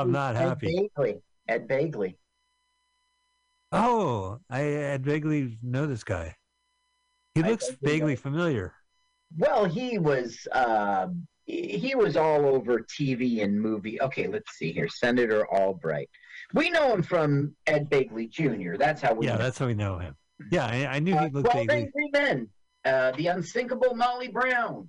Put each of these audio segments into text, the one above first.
I'm not Ed happy. Begley. Ed Begley. Oh, I, I vaguely know this guy. He looks vaguely familiar. Well, he was uh, he was all over TV and movie. Okay, let's see here. Senator Albright. We know him from Ed Begley Jr. That's how we Yeah, know. that's how we know him. Yeah, I, I knew Uh, he looked 12 vaguely. Angry Men. Uh, the Unsinkable Molly Brown.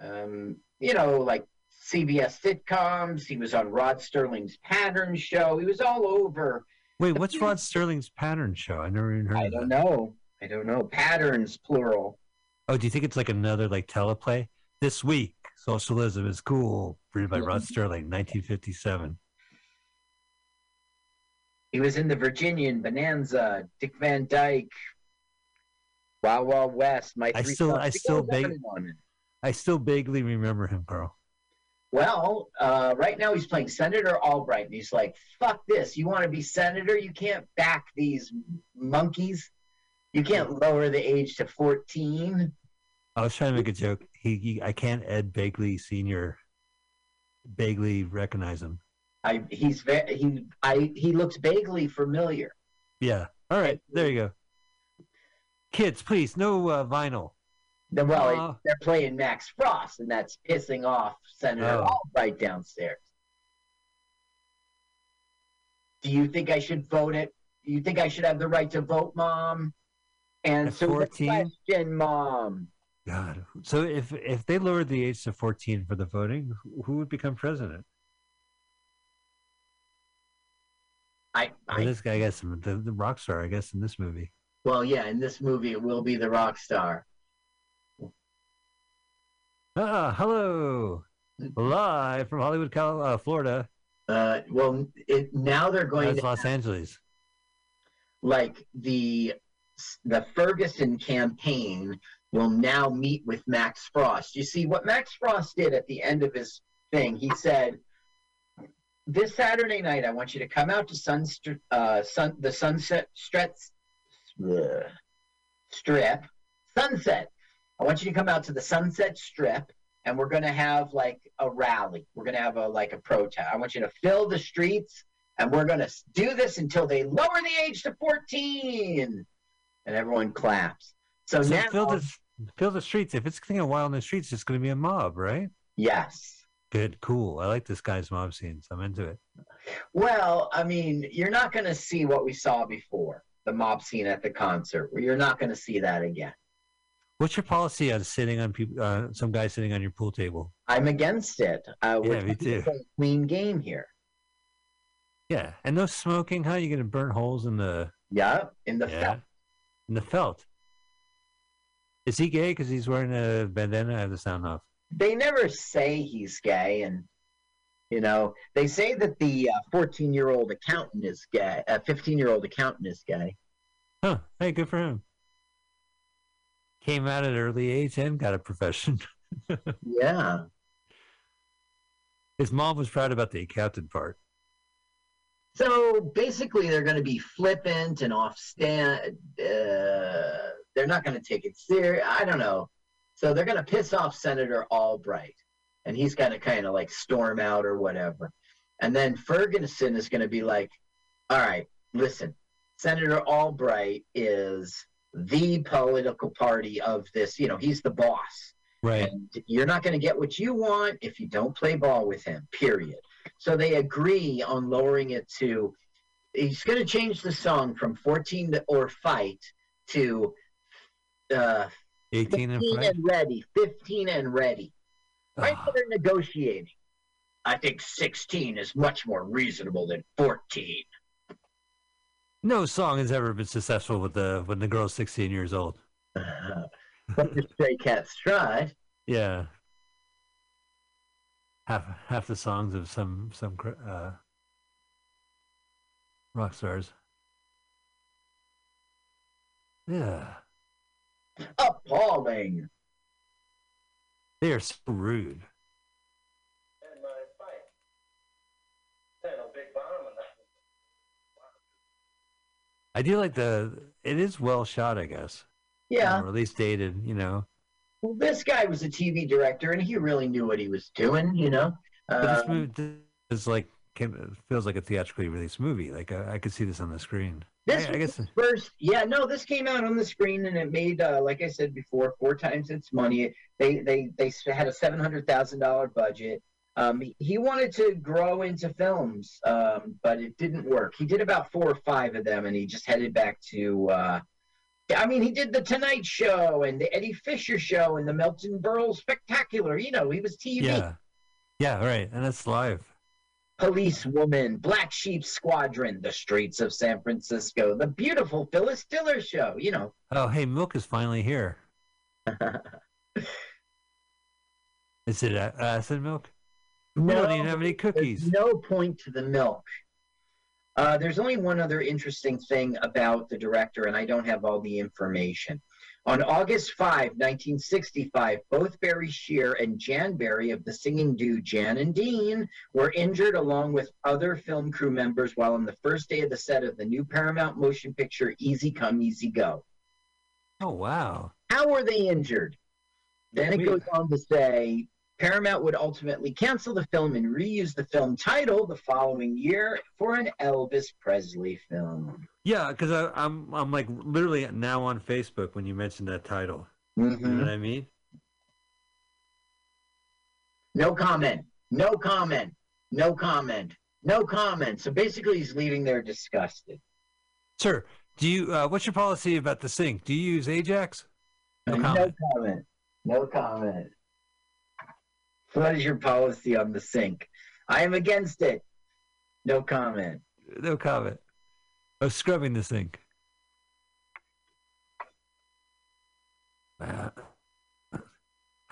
Um, you know, like CBS sitcoms. He was on Rod Serling's Pattern Show. He was all over. Wait, what's Rod Serling's pattern show? I never even heard I of don't that. know. I don't know. Patterns, plural. Oh, do you think it's like another like teleplay? This week, socialism is cool, written by Rod Serling, 1957. He was in the Virginian, Bonanza, Dick Van Dyke, Wild Wild West. My I still-. I still goes on beg- and on. I still vaguely remember him, Carl. Well, uh, right now he's playing Senator Albright, and he's like, "Fuck this! You want to be senator? You can't back these monkeys. You can't lower the age to 14." I was trying to make a joke. He, he I can't Ed Begley Senior vaguely recognize him. I he's ve- he I he looks vaguely familiar. Yeah. All right. There you go. Kids, please, no uh, vinyl. Then, well, Aw. Uh, they're playing Max Frost, and that's pissing off Senator Oh. Albright downstairs. Do you think I should vote it? Do you think I should have the right to vote, Mom? And so the 14? question, Mom. God. So if if they lowered the age to 14 for the voting, who- would become president? I, I this guy, I guess, the, the rock star, I guess, in this movie. well, yeah. In this movie, it will be the rock star. Ah, hello. Live from Hollywood, Cal- uh, Florida. Uh, well, it, now they're going That's to Los Angeles. like the the Ferguson campaign will now meet with Max Frost. You see what Max Frost did at the end of his thing. He said, "This Saturday night, I want you to come out to Sun, uh, Sun the Sunset Strip, uh, Strip, Sunset. I want you to come out to the Sunset Strip." And we're gonna have like a rally. We're gonna have a like a protest. I want you to fill the streets and we're going to do this until they lower the age to 14 and everyone claps so, So now fill the fill the streets. If it's getting a while in the streets, it's going to be a mob, right? yes Good, cool. I like this guy's mob scenes. I'm into it. well i mean you're not going to see what we saw before the mob scene at the concert you're not going to see that again What's your policy on sitting on people? Uh, some guy sitting on your pool table? i'm against it uh, Yeah, me too. a clean game here Yeah, and no smoking. How you going to burn holes in the yeah in the yeah felt. in the felt? Is he gay because he's wearing a bandana? I have the sound off. they never say he's gay and you know they say that the 14 year old accountant is gay a 15 year old accountant is gay Huh? Hey, good for him. Came out at an early age and got a profession. yeah His mom was proud about the accountant part. So basically, they're going to be flippant and off stand. Uh, they're not going to take it serious. I don't know. So they're going to piss off Senator Albright, and he's going to kind of like storm out or whatever. And then Ferguson is going to be like, "All right, listen, Senator Albright is the political party of this. You know, he's the boss." Right. And you're not going to get what you want if you don't play ball with him, period. So they agree on lowering it to, he's going to change the song from 14 to, or fight to uh, 18 and 15 and ready, 15 and ready. Right Ah, they're negotiating. I think 16 is much more reasonable than 14. No song has ever been successful with the when the girl's 16 years old. but the Stray Cats tried. Yeah. Half half the songs of some some uh, rock stars. Yeah, appalling. they are so rude. I do like the. It is well shot, I guess. Yeah. Or at least dated. You know. Well, this guy was a TV director, and he really knew what he was doing. You know, But this Um, movie, it's like feels like a theatrically released movie. Like I, I could see this on the screen. This I, I guess the first, yeah, no, this came out on the screen and it made, uh, like I said before, four times its money. They they they had a seven hundred thousand dollar budget. Um, he, wanted to grow into films, um, but it didn't work. He did about four or five of them, and he just headed back to. Uh, I mean, he did the Tonight Show and the Eddie Fisher Show and the Milton Berle Spectacular. You know, he was TV. yeah, yeah, right, and it's live. Police Woman, Black Sheep Squadron, The Streets of San Francisco, The Beautiful Phyllis Diller Show. You know. Oh, hey, milk is finally here. Is it a- acid milk? We don't even have any cookies. No point to the milk. Uh, there's only one other interesting thing about the director, and I don't have all the information. On August 5, 1965, both Barry Shear and Jan Berry of the singing duo Jan and Dean were injured along with other film crew members while on the first day of the set of the new Paramount motion picture Easy Come, Easy Go. Oh wow. How were they injured? Then it goes on to say Paramount would ultimately cancel the film and reuse the film title the following year for an Elvis Presley film. Yeah, because I'm I'm like literally now on Facebook when you mentioned that title. You know Mhm. what I mean? No comment. No comment. No comment. No comment. So basically, he's leaving there disgusted. Sir, do you? Uh, what's your policy about the sink? Do you use Ajax? No comment. No comment. No comment. What is your policy on the sink? I am against it. No comment. No comment. Of scrubbing the sink. Uh,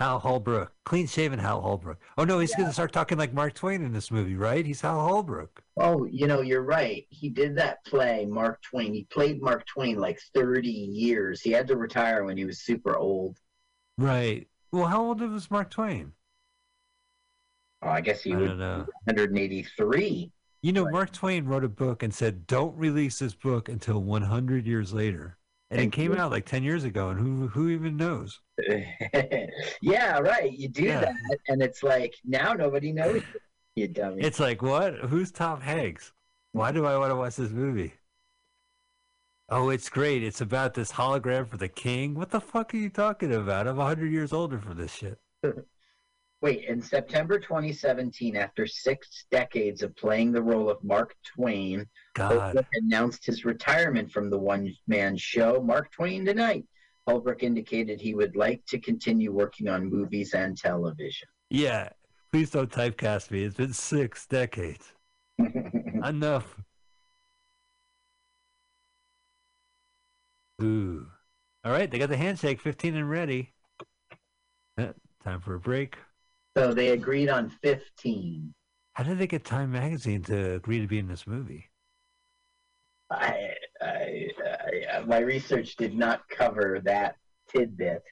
Hal Holbrook, clean shaven Hal Holbrook. Oh no, he's gonna start talking like Mark Twain in this movie, right? He's Hal Holbrook. Oh, you know, you're right. He did that play, Mark Twain. He played Mark Twain like 30 years. He had to retire when he was super old. Right. Well, how old was Mark Twain? Oh, I guess he I don't know. 183. You know, Mark Twain wrote a book and said, "Don't release this book until 100 years later," and it came you. out like 10 years ago. And who who even knows? yeah, right. You do Yeah. that, and it's like now nobody knows you, you dummy. It's like, what? Who's Tom Hanks? Why do I want to watch this movie? Oh, it's great. It's about this hologram for the king. What the fuck are you talking about? I'm 100 years older for this shit. Wait, in September 2017, after six decades of playing the role of Mark Twain, God. Holbrook announced his retirement from the one man show, Mark Twain Tonight. Holbrook indicated he would like to continue working on movies and television. Yeah. Please don't typecast me. It's been six decades. Enough. Ooh. All right. They got the handshake 15 and ready. Eh, time for a break. So they agreed on 15. How did they get Time Magazine to agree to be in this movie? I, I, I, my research did not cover that tidbit.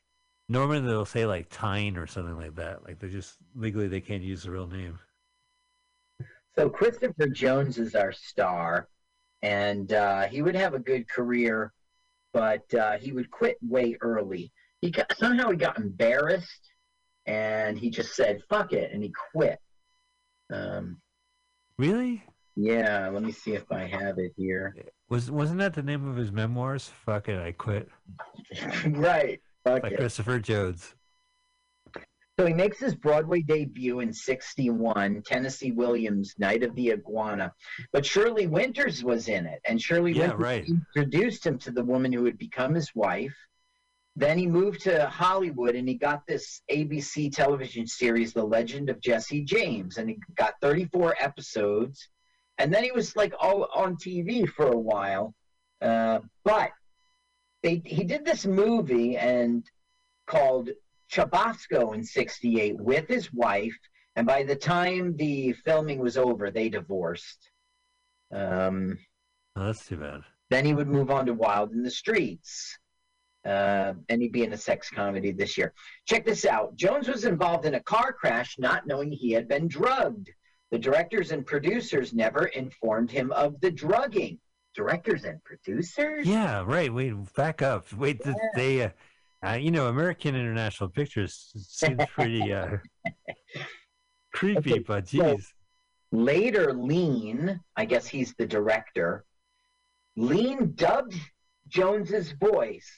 Normally they'll say like Tyne or something like that. Like they just legally they can't use the real name. So Christopher Jones is our star, and uh, he would have a good career, but uh, he would quit way early. He got, somehow he got embarrassed, and he just said "fuck it" and he quit. Um, Really? yeah, let me see if I have it here. Was wasn't that the name of his memoirs? Fuck it, I quit. right, fuck By it. Christopher Jones. So he makes his Broadway debut in 61, Tennessee Williams, Night of the Iguana. But Shelley Winters was in it, and Shelley Yeah, Winters right. introduced him to the woman who would become his wife. Then he moved to Hollywood and he got this ABC television series, The Legend of Jesse James, and he got 34 episodes. And then he was like all on TV for a while. Uh, but they, he did this movie and called Chubasco in 68 with his wife. And by the time the filming was over, they divorced. Um, Oh, that's too bad. then he would move on to Wild in the Streets. Uh, and he'd be in a sex comedy this year. Check this out. Jones was involved in a car crash not knowing he had been drugged. The directors and producers never informed him of the drugging. Directors and producers? Yeah, right. Wait, back up. Wait, did they, uh, uh, you know, American International Pictures seems pretty uh, creepy, Okay, but so- geez. Later, Lean, I guess he's the director, Lean dubbed Jones's voice,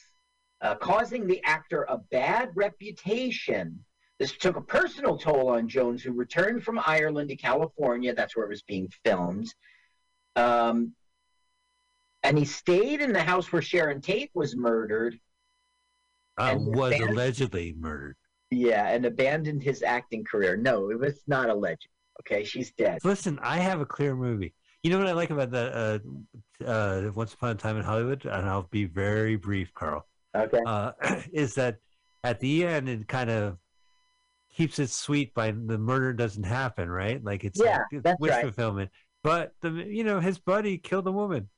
uh, causing the actor a bad reputation. This took a personal toll on Jones, who returned from Ireland to California. That's where it was being filmed. Um, and he stayed in the house where Sharon Tate was murdered. Uh, And was allegedly murdered. Yeah, and abandoned his acting career. No, it was not alleged. Okay, she's dead. Listen, I have a clear movie. You know what I like about that? Uh, uh, Once Upon a Time in Hollywood, and I'll be very brief, Carl. Okay. Uh, is that at the end it kind of keeps it sweet by the murder doesn't happen, right? Like it's Yeah, like it's that's wish right. fulfillment. But the you know his buddy killed a woman.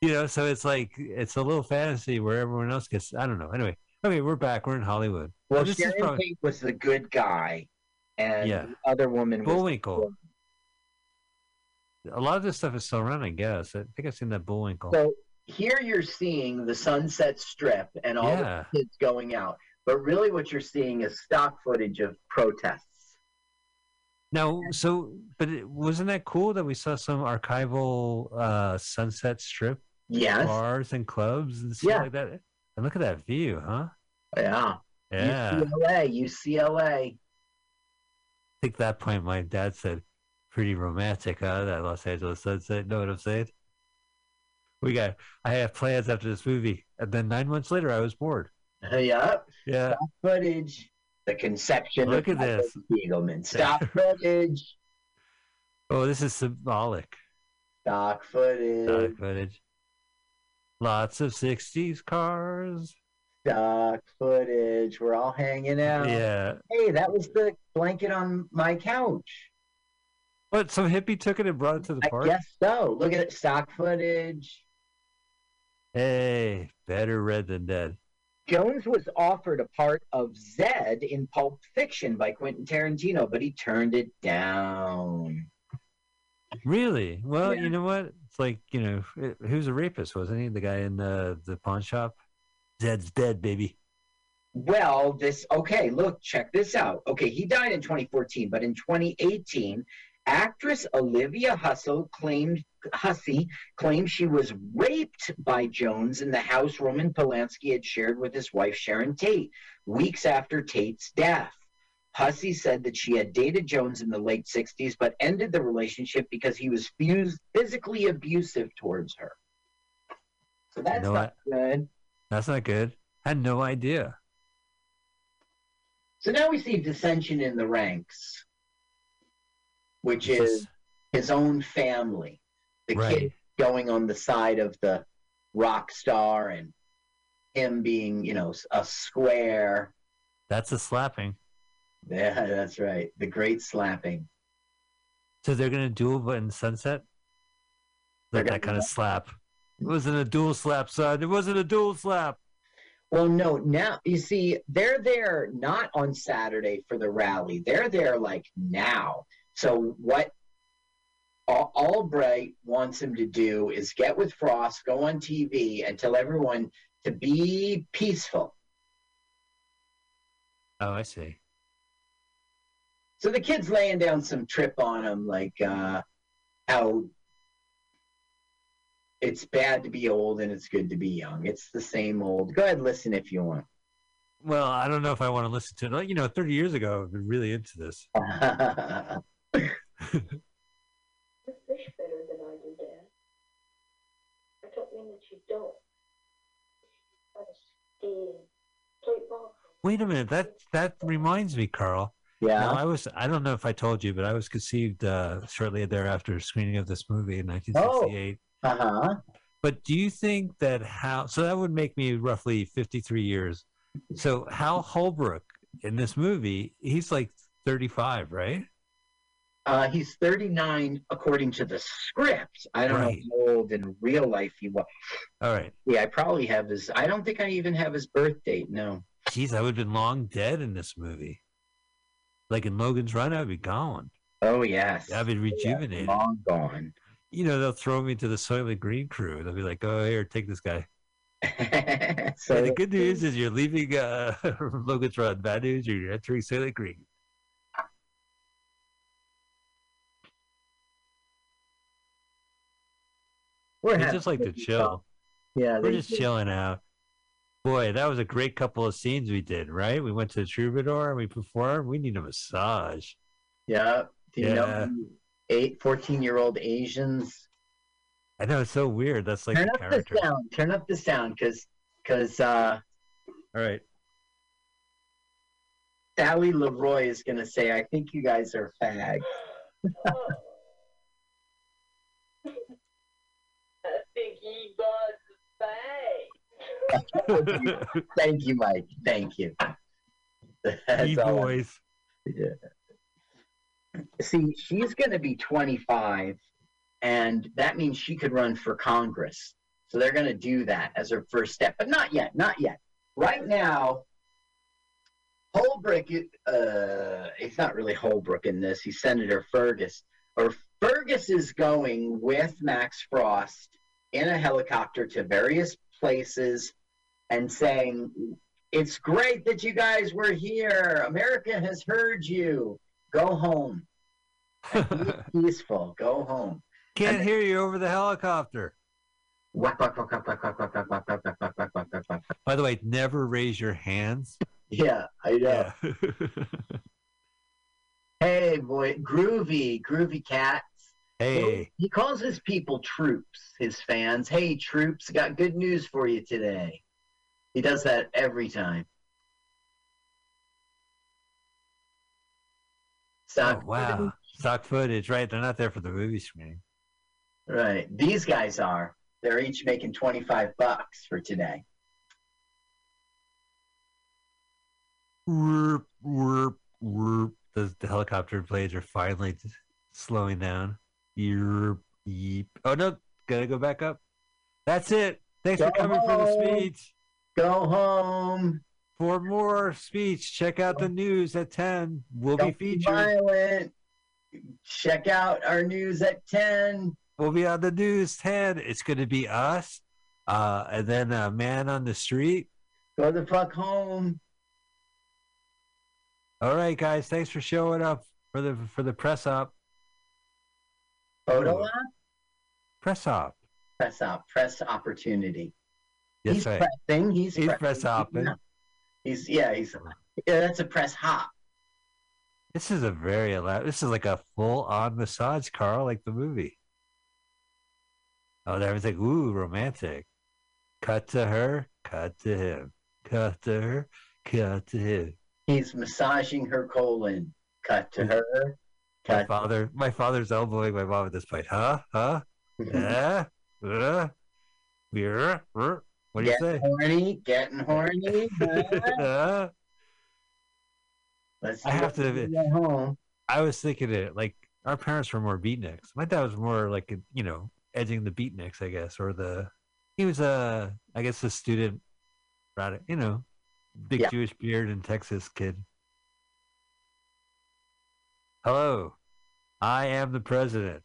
You know, so it's like it's a little fantasy where everyone else gets. I don't know. Anyway, okay, we're back. We're in Hollywood. Well, this Sharon probably- Tate was the good guy, and Yeah. the other woman was. Bullwinkle. A lot of this stuff is still around, I guess. I think I've seen that Bullwinkle. So here you're seeing the Sunset Strip and all Yeah. the kids going out, but really what you're seeing is stock footage of protests. Now, so, but it, wasn't that cool that we saw some archival uh, Sunset Strip Yes. bars and clubs and stuff Yeah. like that? And look at that view, huh? Yeah. Yeah. UCLA. UCLA. I think that point my dad said, pretty romantic, huh? That Los Angeles sunset. Know what I'm saying? We got, I have plans after this movie. And then nine months later, I was bored. Yeah. Yeah. Stock footage. The conception Look of at this. Spiegelman. Stock footage. Oh, this is symbolic. Stock footage. Stock footage. Lots of 60s cars. Stock footage. We're all hanging out. Yeah. Hey, that was the blanket on my couch. But some hippie took it and brought it to the park. I guess so. Look at it. Stock footage. Hey, better red than dead. Jones was offered a part of Zed in Pulp Fiction by Quentin Tarantino, but he turned it down. Really? Well, Yeah. you know what? It's like, you know, who's a rapist, wasn't he? The guy in the, the pawn shop? Zed's dead, baby. Well, this okay, look, check this out. Okay, he died in 2014, but in 2018, actress Olivia Hussle claimed Hussey claimed she was raped by Jones in the house Roman Polanski had shared with his wife Sharon Tate weeks after Tate's death. Hussey said that she had dated Jones in the late 60s, but ended the relationship because he was physically abusive towards her. So that's know not good. That's not good. I had no idea. So now we see dissension in the ranks, which is his own family. The right. kid going on the side of the rock star and him being, you know, a square. That's a slapping. Yeah, that's right. The great slapping. So they're going to do duel in Sunset? Like that kind of slap. It wasn't a dual slap, son. It wasn't a dual slap. Well, no, now you see, they're there not on Saturday for the rally. They're there like now. So what Al- Albright wants him to do is get with Frost, go on TV, and tell everyone to be peaceful. Oh, I see. So the kid's laying down some trip on him, like uh, how it's bad to be old and it's good to be young. It's the same old. Go ahead, listen if you want. Well, I don't know if I want to listen to it. You know, 30 years ago, I've been really into this. You fish better than I do, Dad. I don't mean that you don't. I just ski and play ball. Wait a minute. That that reminds me, Carl. yeah. Now, I was, I don't know if I told you, but I was conceived uh, shortly thereafter screening of this movie in 1968. Oh. Uh huh. But do you think that how, so that would make me roughly 53 years. So Hal Holbrook in this movie, he's like 35, right? Uh, he's 39 according to the script. I don't Right. know how old in real life he was. All right. Yeah, I probably have his. I don't think I even have his birth date. No. Jeez, I would have been long dead in this movie. Like in Logan's Run, I'd be gone. Oh yes. I'd be Yeah, rejuvenated. long gone. You know, they'll throw me to the Soylent Green crew. They'll be like, "Oh, here, take this guy." so and the good news is you're leaving uh, Logan's Run. Bad news, you're entering Soylent Green. We're having just like to chill. Yeah, We're just do. chilling out. Boy, that was a great couple of scenes we did, right? We went to the Troubadour and we performed. We need a massage. Yeah. Do you know Yeah. eight, 14 year old Asians? I know it's so weird. That's like Turn the up character. the sound. Turn up the sound because because uh, All right. Sally Leroy is going to say, I think you guys are fags. Thank you, Mike. Thank you. That's boys. See, she's going to be 25, and that means she could run for Congress. So they're going to do that as her first step, but not yet, not yet. Right now, Holbrook, uh, it's not really Holbrook in this. He's Senator Fergus, or Fergus is going with Max Frost in a helicopter to various places and saying, It's great that you guys were here. America has heard you. Go home. peaceful. Go home. Can't and hear you over the helicopter. By the way, never raise your hands. Yeah, I know. Yeah. hey, boy, groovy, groovy cats. Hey. He calls his people troops, his fans. Hey, troops, got good news for you today. He does that every time. oh, Stock wow. Stock footage, right? They're not there for the movie screening. Right. These guys are. They're each making 25 bucks for today. Whoop, whoop, whoop. The, the helicopter blades are finally slowing down. Yeep, yeep. Oh no, gotta go back up. That's it. Thanks for coming for the speech. Go home. For more speech, check out the news at 10. We'll be Don't be featured. violent. Check out our news at 10. We'll be on the news 10. It's going to be us. Uh, and then a man on the street. Go the fuck home. All right, guys. Thanks for showing up for the for the press up. Photo? Press up. Press up. Press opportunity. Yes, he's right. pressing. He's, He's pressing. press hopping. Yeah. He's yeah. He's yeah. That's a press hop. This is a very elaborate. This is like a full on massage, Carl, like the movie. Oh, everyone's like, ooh, romantic. Cut to her, cut to him. Cut to her, cut to him. He's massaging her colon. Cut to her. My Cut. father, my father's elbowing my mom at this point. Huh? Huh? Yeah? Uh? Yeah? What do you say? horny. Getting horny. huh? Uh? Let's I have to home. I was thinking it like our parents were more beatniks. My dad was more like you know edging the beatniks, I guess, or the he was a I guess a student, right? You know, big Yeah. Jewish beard in Texas kid. Hello, I am the president.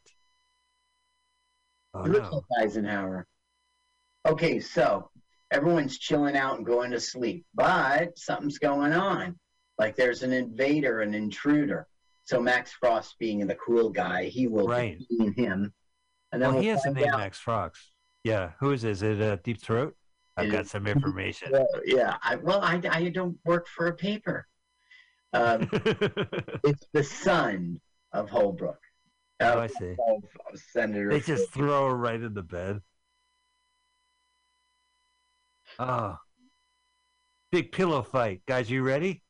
Oh looks no! like Eisenhower. Okay, so everyone's chilling out and going to sleep, but something's going on. Like there's an invader, an intruder. So Max Frost, being the cool guy, he will Right. him, and then Well, we'll he has the name out. Max Frost. Yeah, who is it? Is it uh, Deep Throat? I've It got some information. Yeah, I, well, I, I don't work for a paper. Um, it's the son of Holbrook. oh, I see. of, of Senator. They just throw her right in the bed. Oh. Big pillow fight. Guys, you ready?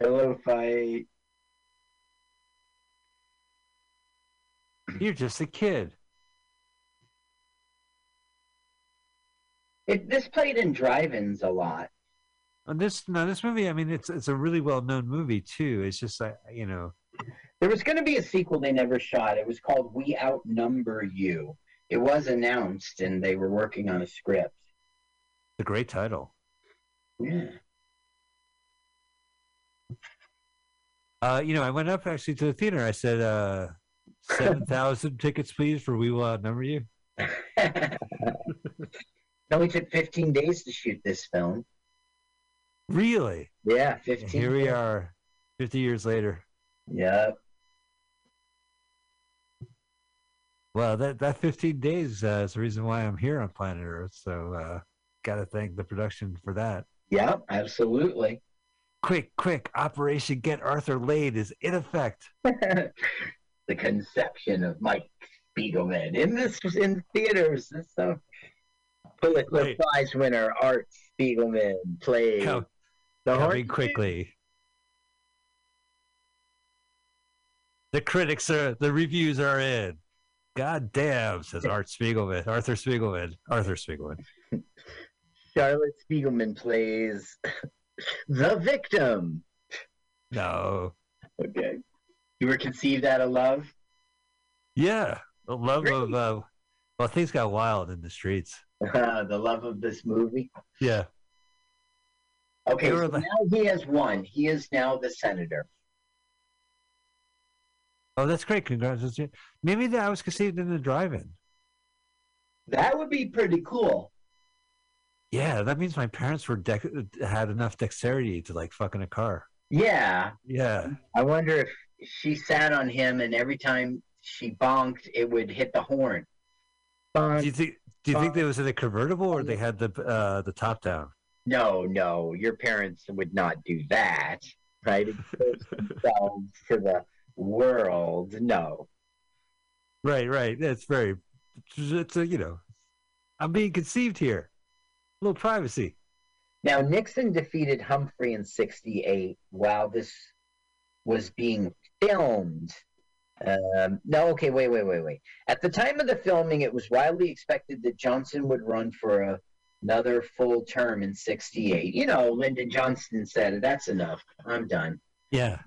pillow fight. You're just a kid. It, this played in drive-ins a lot. And this no, this movie, I mean, it's it's a really well known movie too. It's just like you know, There was going to be a sequel they never shot. It was called We Outnumber You. It was announced, and they were working on a script. It's a great title. Yeah. Uh, you know, I went up actually to the theater. I said, uh, seven thousand tickets, please, for We Will Outnumber You. it only took 15 days to shoot this film. Really? Yeah, And 15. here we are, fifty years later. Yep. Well, that that 15 days uh, is the reason why I'm here on planet Earth. So, uh, got to thank the production for that. Yeah, absolutely. Quick, quick! Operation Get Arthur Laid is in effect. the conception of Mike Spiegelman in this in theaters. This so Pulitzer. Prize winner Art Spiegelman plays Com- the coming quickly. The critics are the reviews are in. God damn, says Art Spiegelman. Arthur Spiegelman. Arthur Spiegelman. Charlotte Spiegelman plays the victim. No. Okay, you were conceived out of love. Yeah. The love Great. of uh well things got wild in the streets. the love of this movie. Yeah. Okay, so the- now he has won. He is now the senator. Oh, that's great. Congratulations. Maybe that I was conceived in the drive-in. That would be pretty cool. Yeah, that means my parents were dec- had enough dexterity to like fuck in a car. Yeah, Yeah. I wonder if she sat on him and every time she bonked, it would hit the horn. Do you think do you think they was in a convertible or they had the uh the top down? No, no, your parents would not do that, right? Expose themselves to the world. No. Right, right. That's very it's a, you know, I'm being conceived here. A little privacy. Now, Nixon defeated Humphrey in 68 while this was being filmed. Um, no, okay, wait, wait, wait, wait. At the time of the filming, it was widely expected that Johnson would run for a, another full term in 68. You know, Lyndon Johnson said, that's enough. I'm done. Yeah.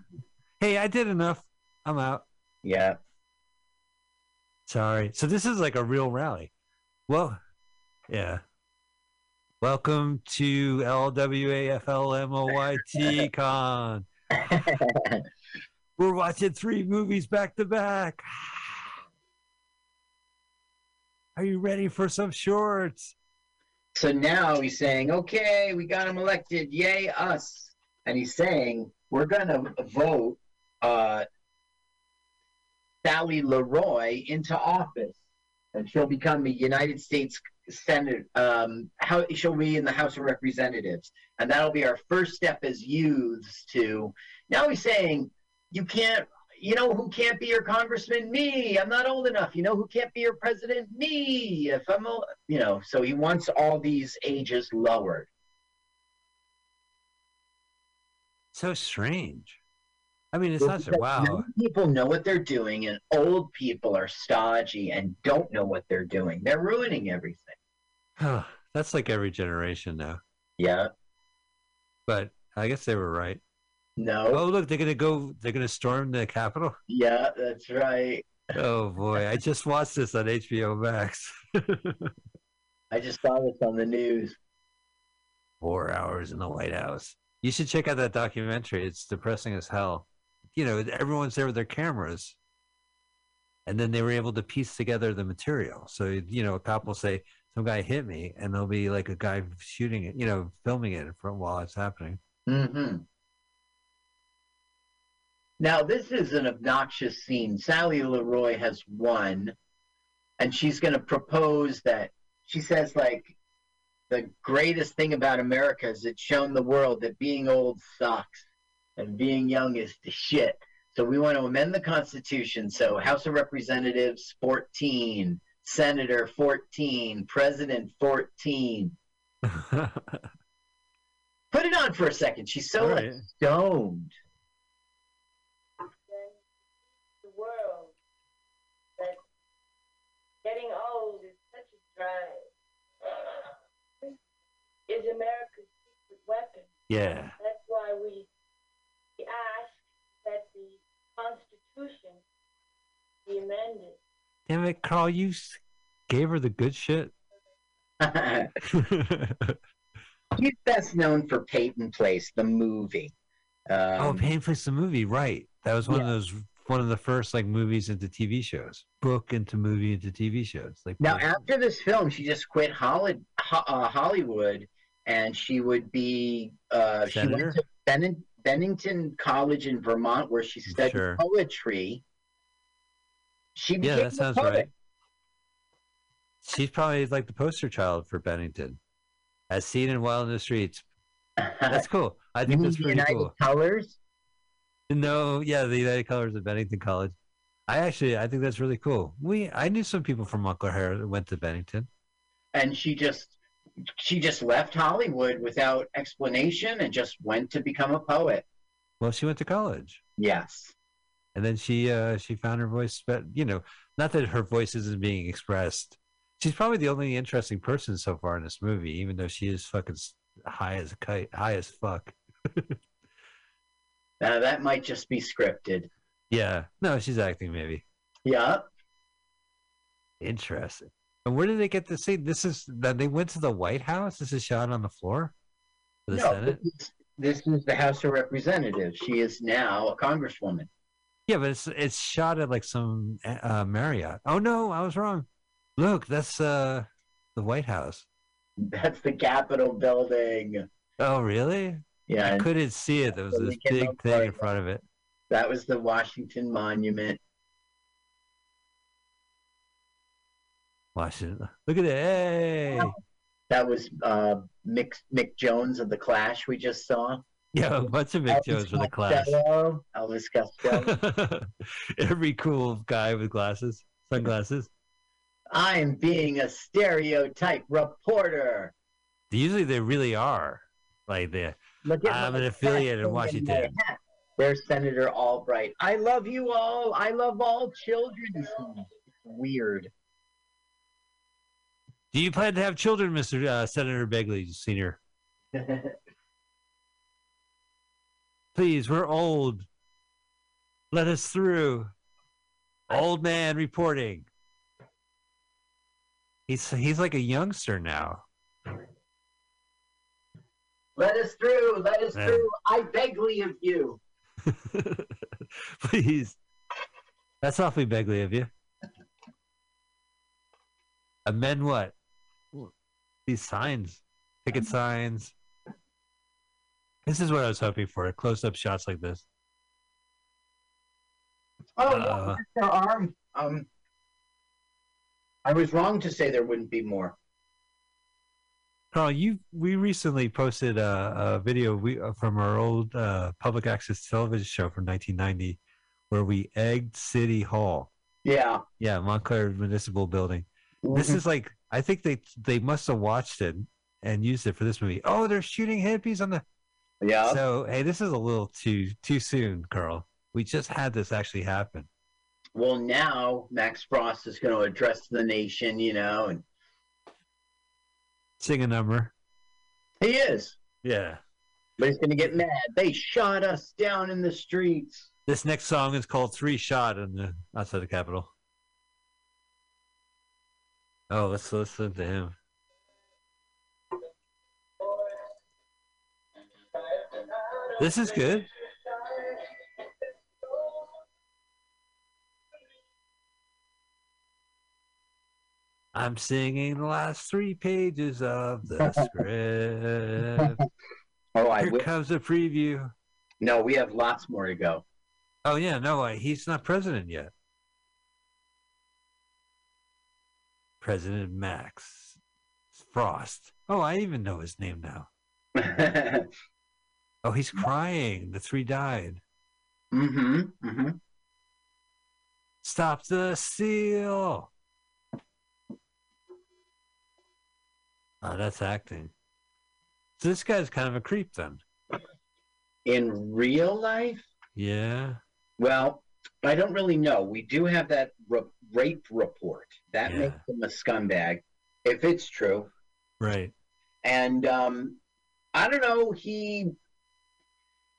Hey, I did enough. I'm out. Yeah. Sorry. So this is like a real rally. Well, yeah. Welcome to LWAFLMOYT Con. We're watching three movies back to back. Are you ready for some shorts? so now he's saying, okay, we got him elected. Yay, us. And he's saying, we're going to vote uh, Sally Leroy into office. And she'll become a United States Senate. Um, how she'll be in the House of Representatives, and that'll be our first step as youths to. Now he's saying, you can't. You know who can't be your congressman? Me. I'm not old enough. You know who can't be your president? Me. If I'm, old, you know. So he wants all these ages lowered. So strange. I mean, it's not Because wow. People know what they're doing, and old people are stodgy and don't know what they're doing. They're ruining everything. That's like every generation now. Yeah. But I guess they were right. No. Oh, look, they're gonna go. They're gonna storm the Capitol. Yeah, that's right. Oh boy, I just watched this on HBO Max. I just saw this on the news. Four hours in the White House. You should check out that documentary. It's depressing as hell. You know, everyone's there with their cameras, and then they were able to piece together the material. So you know, a cop will say, "Some guy hit me," and there'll be like a guy shooting it, you know, filming it from while it's happening. hmm Now, this is an obnoxious scene. Sally Leroy has won, and she's going to propose that she says, like, the greatest thing about America is it's shown the world that being old sucks and being young is the shit. So we want to amend the Constitution. So House of Representatives 14, Senator 14, President 14. Put it on for a second. She's so All like, stoned. the world that getting old is such a drag is America's secret weapon. yeah. That's why we we ask that the Constitution be amended. Damn it, Carl! You gave her the good shit. He's best known for Peyton Place, the movie. Um, oh, Pain Place the movie, right? That was one Yeah. of those one of the first like movies into TV shows, book into movie into TV shows. Like Now, after this film, she just quit Holly, Ho- uh, Hollywood, and she would be. Uh, she went to Bennington College in Vermont, where she studied Sure. poetry. She Yeah, that sounds poet. right. She's probably like the poster child for Bennington, as seen in Wild in the Streets. That's cool. I think that's pretty United cool. Colors? No, yeah, the United Colors of Bennington College. I actually, I think that's really cool. We, I knew some people from Montclair that went to Bennington. and she just she just left Hollywood without explanation and just went to become a poet. Well, she went to college, Yes. And then she, uh, she found her voice. But you know, not that her voice isn't being expressed. She's probably the only interesting person so far in this movie, even though she is fucking high as a kite, high as fuck. Now that might just be scripted. Yeah, no, she's acting maybe. Yeah. Interesting. And where did they get this scene? This is that they went to the White House. This is shot on the floor the No, Senate. this is, this is the House of Representatives. She is now a congresswoman. Yeah, but it's it's shot at like some uh, Marriott. Oh no, I was wrong. Look, that's uh the White House. That's the Capitol building. Oh really? Yeah, I couldn't see it. There was this big thing in front of it. that was the Washington Monument. Washington. Look at it. Hey. That was uh, Mick Mick Jones of the Clash we just saw. Yeah, a bunch of Mick Jones for the class. Costello, Elvis Costello. Every cool guy with glasses, sunglasses. I'm being a stereotype reporter. Usually they really are. Like they at I'm an affiliate in. Washington. There's Senator Albright. I love you all. I love all children. Weird. Do you plan to have children, Mr. Uh, Senator Begley Sr.? Please, we're old. Let us through. Old man reporting. He's he's like a youngster now. Let us through. Let us Yeah. through. I begly of you. Please. That's awfully begly of you. Amend what? These signs, ticket um, signs. This is what I was hoping for. Close up shots like this. Oh, Uh. there are. Um, I was wrong to say there wouldn't be more. Carl, you we recently posted a, a video we, uh, from our old uh, public access television show from 1990 where we egged City Hall. Yeah. Yeah, Montclair Municipal Building. This Mhm. is like I think they they must have watched it and used it for this movie. Oh, they're shooting hippies on the. Yeah. So hey, this is a little too too soon, Carl. We just had this actually happen. Well, now Max Frost is going to address the nation, you know, and Sing a number. he is, Yeah. but he's going to get mad. They shot us down in the streets. This next song is called Three Shot in the outside the Capitol. Oh, let's listen to him. This is good. I'm singing the last three pages of the script. Oh, I Here wish. comes a preview. No, we have lots more to go. Oh yeah, no, he's not president yet. President Max Frost. Oh, I even know his name now. Oh, he's crying. The three died. mm-hmm. Mm-hmm. Stop the seal. Oh, that's acting. So this guy's kind of a creep then. In real life, Yeah. well, I don't really know. We do have that r- rape report. That Yeah. makes him a scumbag, if it's true. Right. and um, I don't know. He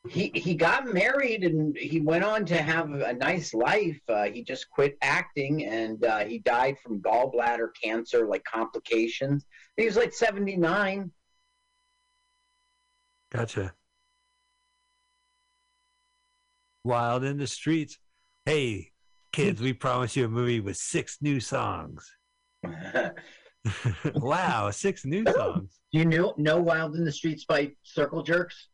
he he got married and he went on to have a nice life. Uh, he just quit acting and uh, he died from gallbladder cancer, like complications. He was like seventy nine. Gotcha. Wild in the streets. Hey, kids, we promise you a movie with six new songs. wow, six new songs. Do you know know Wild in the Streets by Circle Jerks?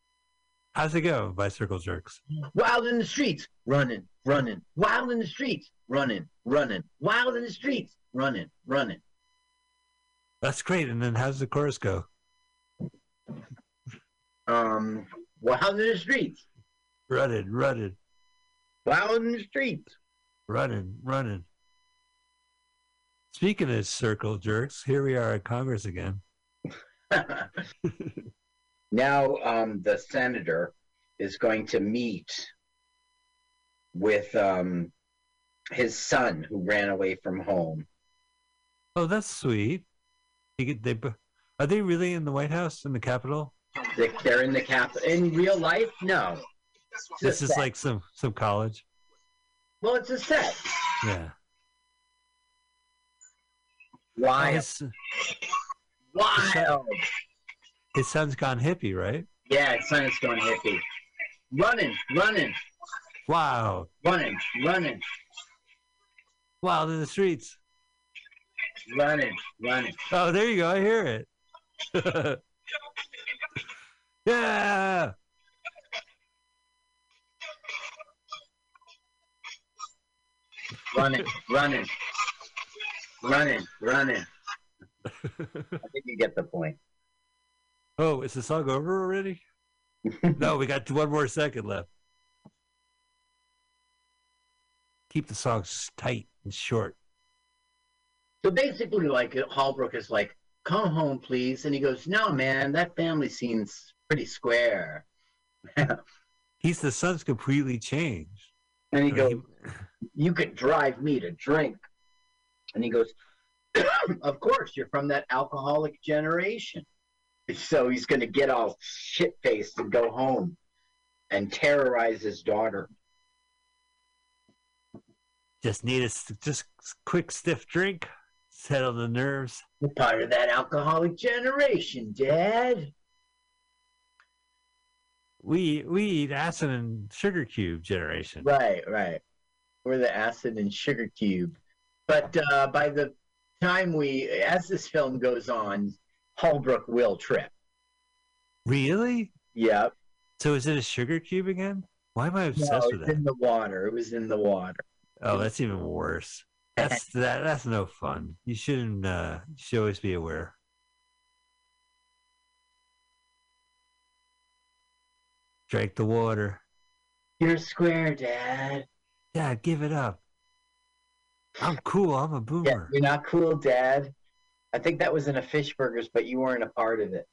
How's it go, Bicycle Jerks? Wild in the streets, running, running. Wild in the streets, running, running. Wild in the streets, running, running. That's great. And then how's the chorus go? Um, wild in the streets, Running, running, wild in the streets. running, running. Speaking of circle jerks, here we are at Congress again. now, um, the senator is going to meet with um, his son who ran away from home. Oh, that's sweet. They, are they really in the White House in the Capitol? They- They're in the cap. In real life, no. It's This is set. like some some college. well, it's a set. Yeah. Wild, His, wild. His son's gone hippie, right? Yeah, his son is going hippie. Running, running, Wow. running, running, Wild in the streets. running, running. Oh, there you go. I hear it. yeah. running, running, running, running. I think you get the point. Oh, is the song over already? no, we got one more second left. Keep the songs tight and short. So basically, like Holbrook is like, "Come home, please," and he goes, "No, man, that family seems pretty square." He's the son's completely changed. And he goes, "You could drive me to drink," and he goes, "Of course, you're from that alcoholic generation." So he's going to get all shit faced and go home and terrorize his daughter. just need a just quick stiff drink, settle the nerves. You're part of that alcoholic generation, Dad. We we eat acid and sugar cube generation. Right, right. We're the acid and sugar cube. But uh, by the time we, as this film goes on, Holbrook will trip. Really? Yep. So is it a sugar cube again? Why am I obsessed No, with it's that? in the water. It was in the water. Oh, that's even worse. That's that. That's no fun. You shouldn't. Uh, you should always be aware. Drink the water. You're square, Dad. Dad, give it up. I'm cool. I'm a Yeah, boomer. you're not cool, Dad. I think that was in a fish burgers, but you weren't a part of it.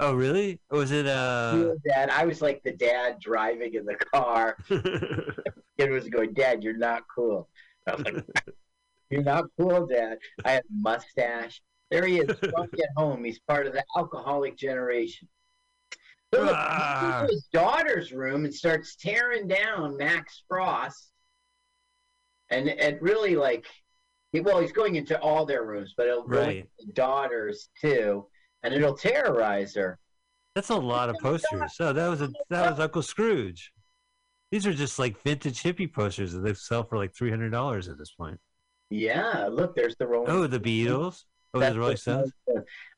Oh, really? Was it? Uh. Dad. I was like the dad driving in the car. Kid was going, Dad, you're not cool. I was like, You're not cool, Dad. I have a mustache. There he is, drunk at home. He's part of the alcoholic generation. So look, he Ah. goes to his daughter's room and starts tearing down Max Frost. And it really like, he- well, he's going into all their rooms, but it'll go Right. into daughters too, and it'll terrorize her. That's a lot of posters. So that was a that was Uncle Scrooge. These are just like vintage hippie posters that they sell for like three hundred dollars at this point. Yeah, look, there's the Rolling. Oh, the Beatles. Oh, That's the Rolling Stones.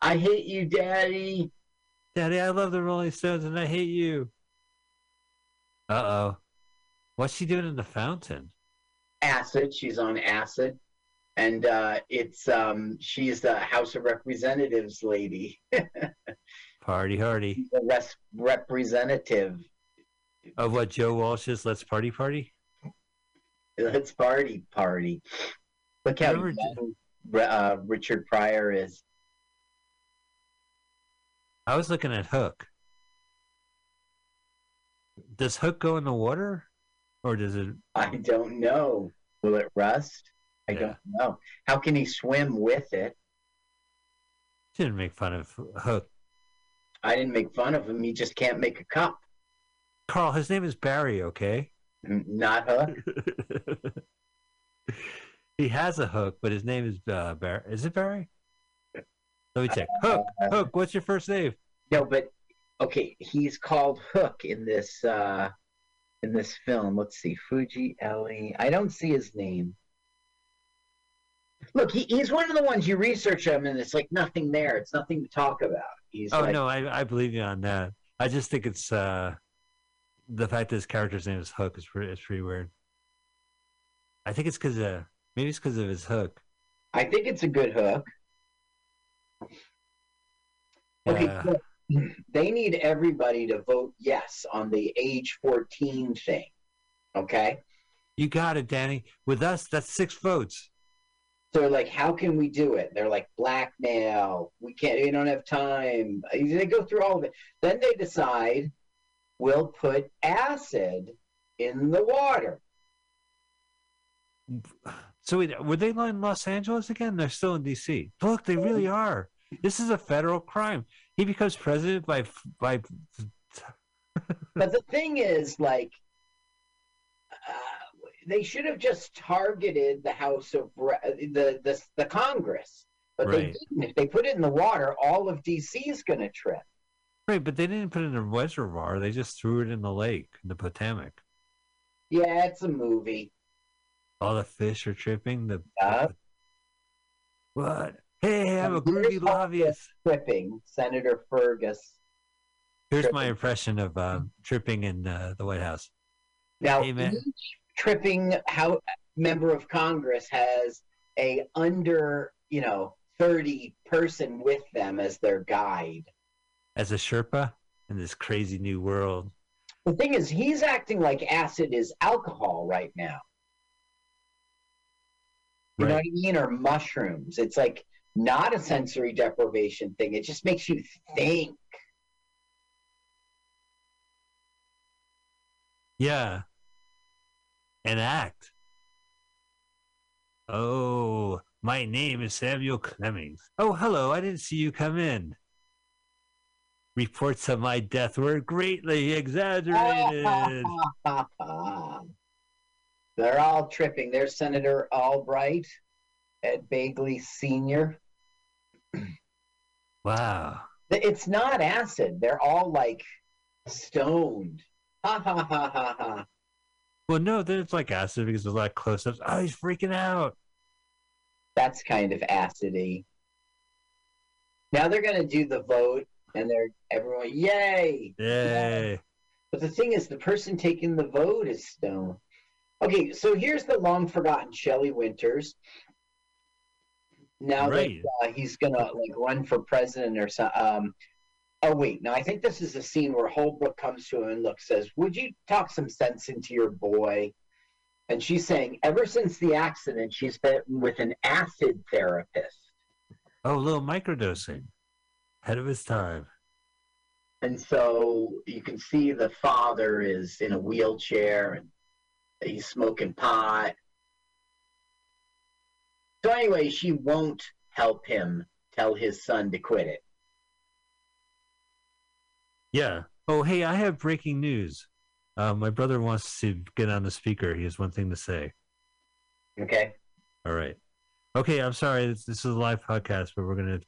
I hate you, Daddy. Daddy, I love the Rolling Stones and I hate you. Uh oh. What's she doing in the fountain? acid. She's on acid, and uh, it's um, she's the House of Representatives lady, Party hardy. the res- representative. Of what Joe Walsh's Let's Party Party? Let's party, party. Look how Remember- uh, Richard Pryor is. I was looking at Hook. Does Hook go in the water? Or does it I don't know. Will it rust? I Yeah. don't know. How can he swim with it? didn't make fun of Hook. I didn't make fun of him. He just can't make a cup. Carl, his name is Barry, okay? Not Hook. he has a hook, but his name is uh, Barry. Is it Barry? Let me check. Hook. Uh, Hook. What's your first name? No, but okay, he's called Hook in this uh in this film. Let's see, Fuji Ellie. I don't see his name. Look, he, he's one of the ones you research him, and it's like nothing there. It's nothing to talk about. He's Oh like, no, I I believe you on that. I just think it's uh the fact that his character's name is Hook is pretty is pretty weird. I think it's because uh maybe it's because of his hook. I think it's a good hook. Okay, so they need everybody to vote yes on the age 14 thing. Okay. You got it, Danny. With us, that's six votes. So they're like, how can we do it? They're like, blackmail. We can't, we don't have time. They go through all of it. Then they decide we'll put acid in the water. So wait, were they in Los Angeles again? They're still in D.C. Look, they really are. This is a federal crime. He becomes president by by. But the thing is, like, uh, they should have just targeted the House of the the the Congress, but they didn't. If they put it in the water, all of DC is going to trip. Right, but they didn't put it in a reservoir. They just threw it in the lake, in the Potomac. Yeah, it's a movie. All the fish are tripping. The Uh, what? Hey, I'm a groovy lobbyist. tripping, Senator Fergus. Here's my impression of um, tripping in uh, the White House. Now, Hey, each tripping how member of Congress has a under, you know, 30 person with them as their guide. As a Sherpa in this crazy new world. The thing is, he's acting like acid is alcohol right now. You know what I mean? Or mushrooms. It's like not a sensory deprivation thing. It just makes you think. Yeah. And act. Oh, my name is Samuel Clemens. Oh, hello. I didn't see you come in. Reports of my death were greatly exaggerated. They're all tripping. There's Senator Albright, Ed Begley Sr. wow. It's not acid. They're all like stoned. Ha ha ha ha ha. Well, no, then it's like acid because there's a lot of close ups. Oh, he's freaking out. That's kind of acidy. Now they're gonna do the vote, and they're everyone, yay! Yay. But the thing is, the person taking the vote is stoned. Okay, so here's the long forgotten Shelley Winters. Now Right. that uh, he's gonna like run for president or something. Um, oh wait, Now, I think this is a scene where Holbrook comes to him and look says, "Would you talk some sense into your boy?" And she's saying, ever since the accident, she's been with an acid therapist. Oh, a little microdosing. Ahead of his time. And so you can see the father is in a wheelchair and he's smoking pot. So anyway, she won't help him tell his son to quit it. Yeah. Oh, hey, I have breaking news. Uh, my brother wants to get on the speaker. He has one thing to say. Okay. All right. Okay, I'm sorry. This, this is a live podcast, but we're going to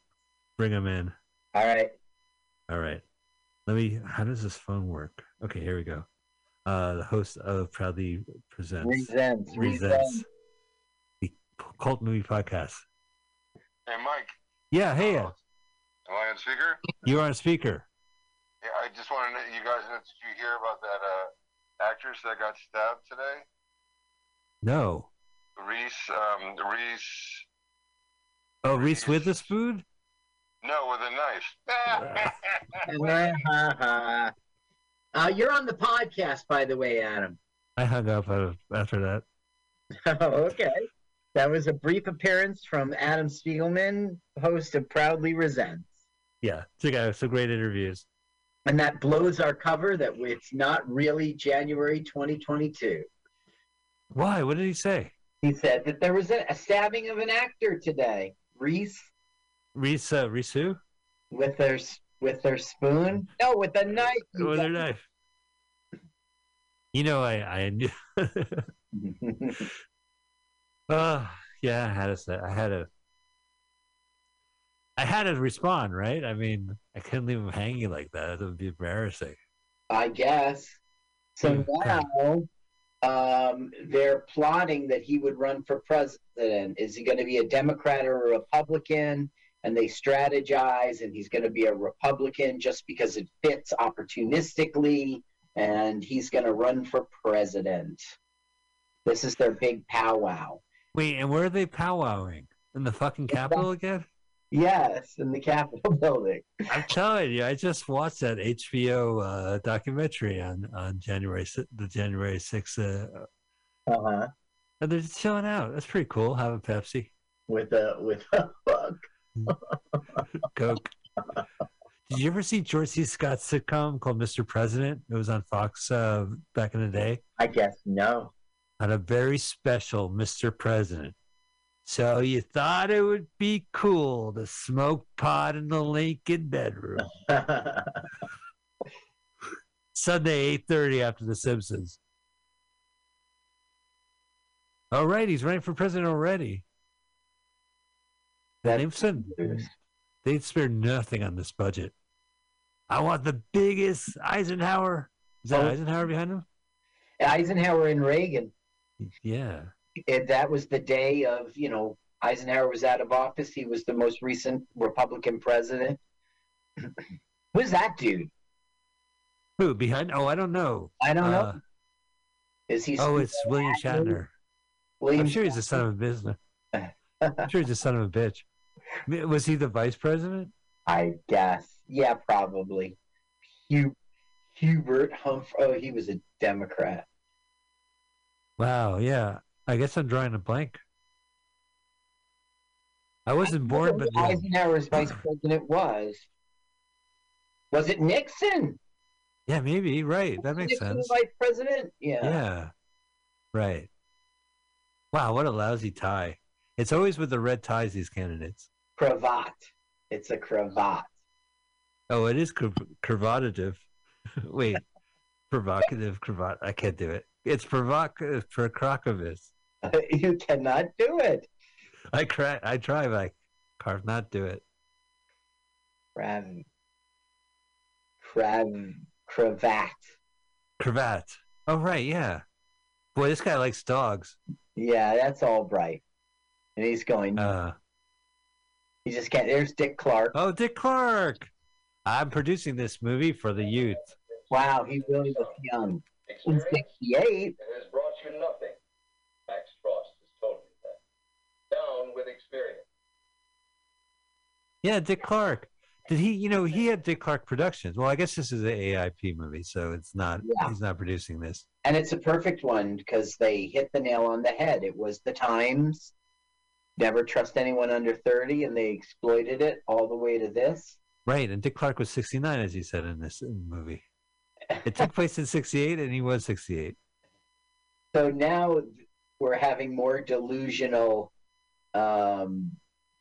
bring him in. All right. All right. Let me. How does this phone work? Okay, here we go. Uh, the host of Proudly Presents Resents. Presents the Cult Movie Podcast. Hey, Mike. Yeah, hey, uh, Am I on speaker? you're on speaker. Yeah, I just want to know, you guys, know, did you hear about that uh, actress that got stabbed today? No. Reese, um, Reese, Oh, Reese Witherspoon? no, with a knife. uh, you're on the podcast, by the way, Adam. I hung up uh, after that. Oh, okay. That was a brief appearance from Adam Spiegelman, host of Proudly Resents. Yeah, check out some great interviews. And that blows our cover that it's not really January 2022. Why? What did he say? He said that there was a, a stabbing of an actor today, Reese, Reese, uh, with their with their spoon. No, with a knife. With her knife. You know, I, I knew. uh, yeah, I had say, I had to, I had to respond, right? I mean, I couldn't leave him hanging like that. It would be embarrassing. I guess. So Hmm, now um, they're plotting that he would run for president. Is he going to be a Democrat or a Republican? And they strategize, and he's going to be a Republican just because it fits opportunistically, and he's going to run for president. This is their big powwow. Wait, and where are they powwowing? In the fucking Capitol again? Yes, in the Capitol building. I'm telling you, I just watched that HBO uh, documentary on on January the January 6th, uh, Uh-huh. and they're just chilling out. That's pretty cool. Having Pepsi, With a with a hook. Coke. Did you ever see George C. Scott's sitcom called Mr. President? It was on Fox uh, back in the day. I guess no. On a very special Mr. President. So you thought it would be cool to smoke pot in the Lincoln bedroom. Sunday, 8.30 after The Simpsons. All right, he's running for president already. That news. they'd spare nothing on this budget. I want the biggest Eisenhower. Is that Oh. Eisenhower behind him? Eisenhower and Reagan. Yeah. And that was the day of, you know, Eisenhower was out of office. He was the most recent Republican president. Who's that dude? Who behind? Oh, I don't know. I don't Uh, know. Is he? oh, it's William Shatner. William. I'm sure he's a son of a business. I'm sure he's a son of a bitch. Was he the vice president? I guess. Yeah, probably. Hugh, Hubert Humphrey. Oh, he was a Democrat. Wow. Yeah. I guess I'm drawing a blank. I wasn't born, but. Eisenhower's vice president was. Was it Nixon? yeah, maybe right. That makes Nixon sense. Vice president? Yeah. Yeah. Right. Wow, what a lousy tie. It's always with the red ties, these candidates. Cravat. It's a cravat. Oh, it is crav- cravatative. Wait, provocative cravat. I can't do it. It's provocative, uh, provocative. you cannot do it. I cry. I try, but I can't do it. Crav. Crav. Cravat. Cravat. Oh, right. Yeah. Boy, this guy likes dogs. Yeah, that's Albright. And he's going. Uh, he just can't. There's Dick Clark. oh, Dick Clark. I'm producing this movie for the youth. Wow, he really looks young. He's Experience 68. it has brought you nothing. Max Frost has told me that. Down with experience. Yeah, Dick Clark. Did he? You know, he had Dick Clark Productions. Well, I guess this is an AIP movie, so it's not. Yeah. He's not producing this. And it's a perfect one because they hit the nail on the head. It was the times. Never trust anyone under 30, and they exploited it all the way to this. Right, and Dick Clark was 69, as you said in this movie. It took place in 68, and he was 68. So now we're having more delusional um,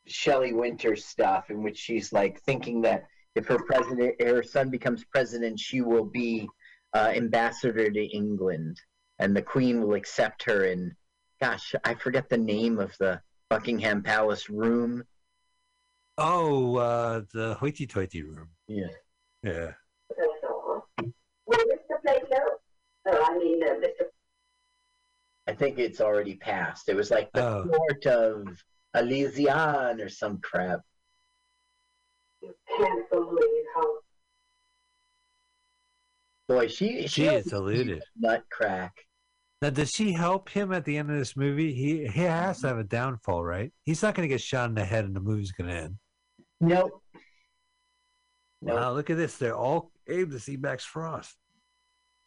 Shelley Winter stuff in which she's like thinking that if her president, her son becomes president, she will be uh, ambassador to England, and the Queen will accept her. And gosh, I forget the name of the Buckingham Palace room. Oh, uh, the hoity-toity room. Yeah. Yeah. That's all. Well, Mr. Plato, oh, I mean, uh, Mr. I think it's already passed. It was like the Oh. court of Elysian or some crap. You can't believe how Boy, she She is deluded. nut crack. Now, does she help him at the end of this movie? He he has to have a downfall, right? He's not going to get shot in the head, and the movie's going to end. Nope. Nope. Wow, look at this! They're all able to see Max Frost.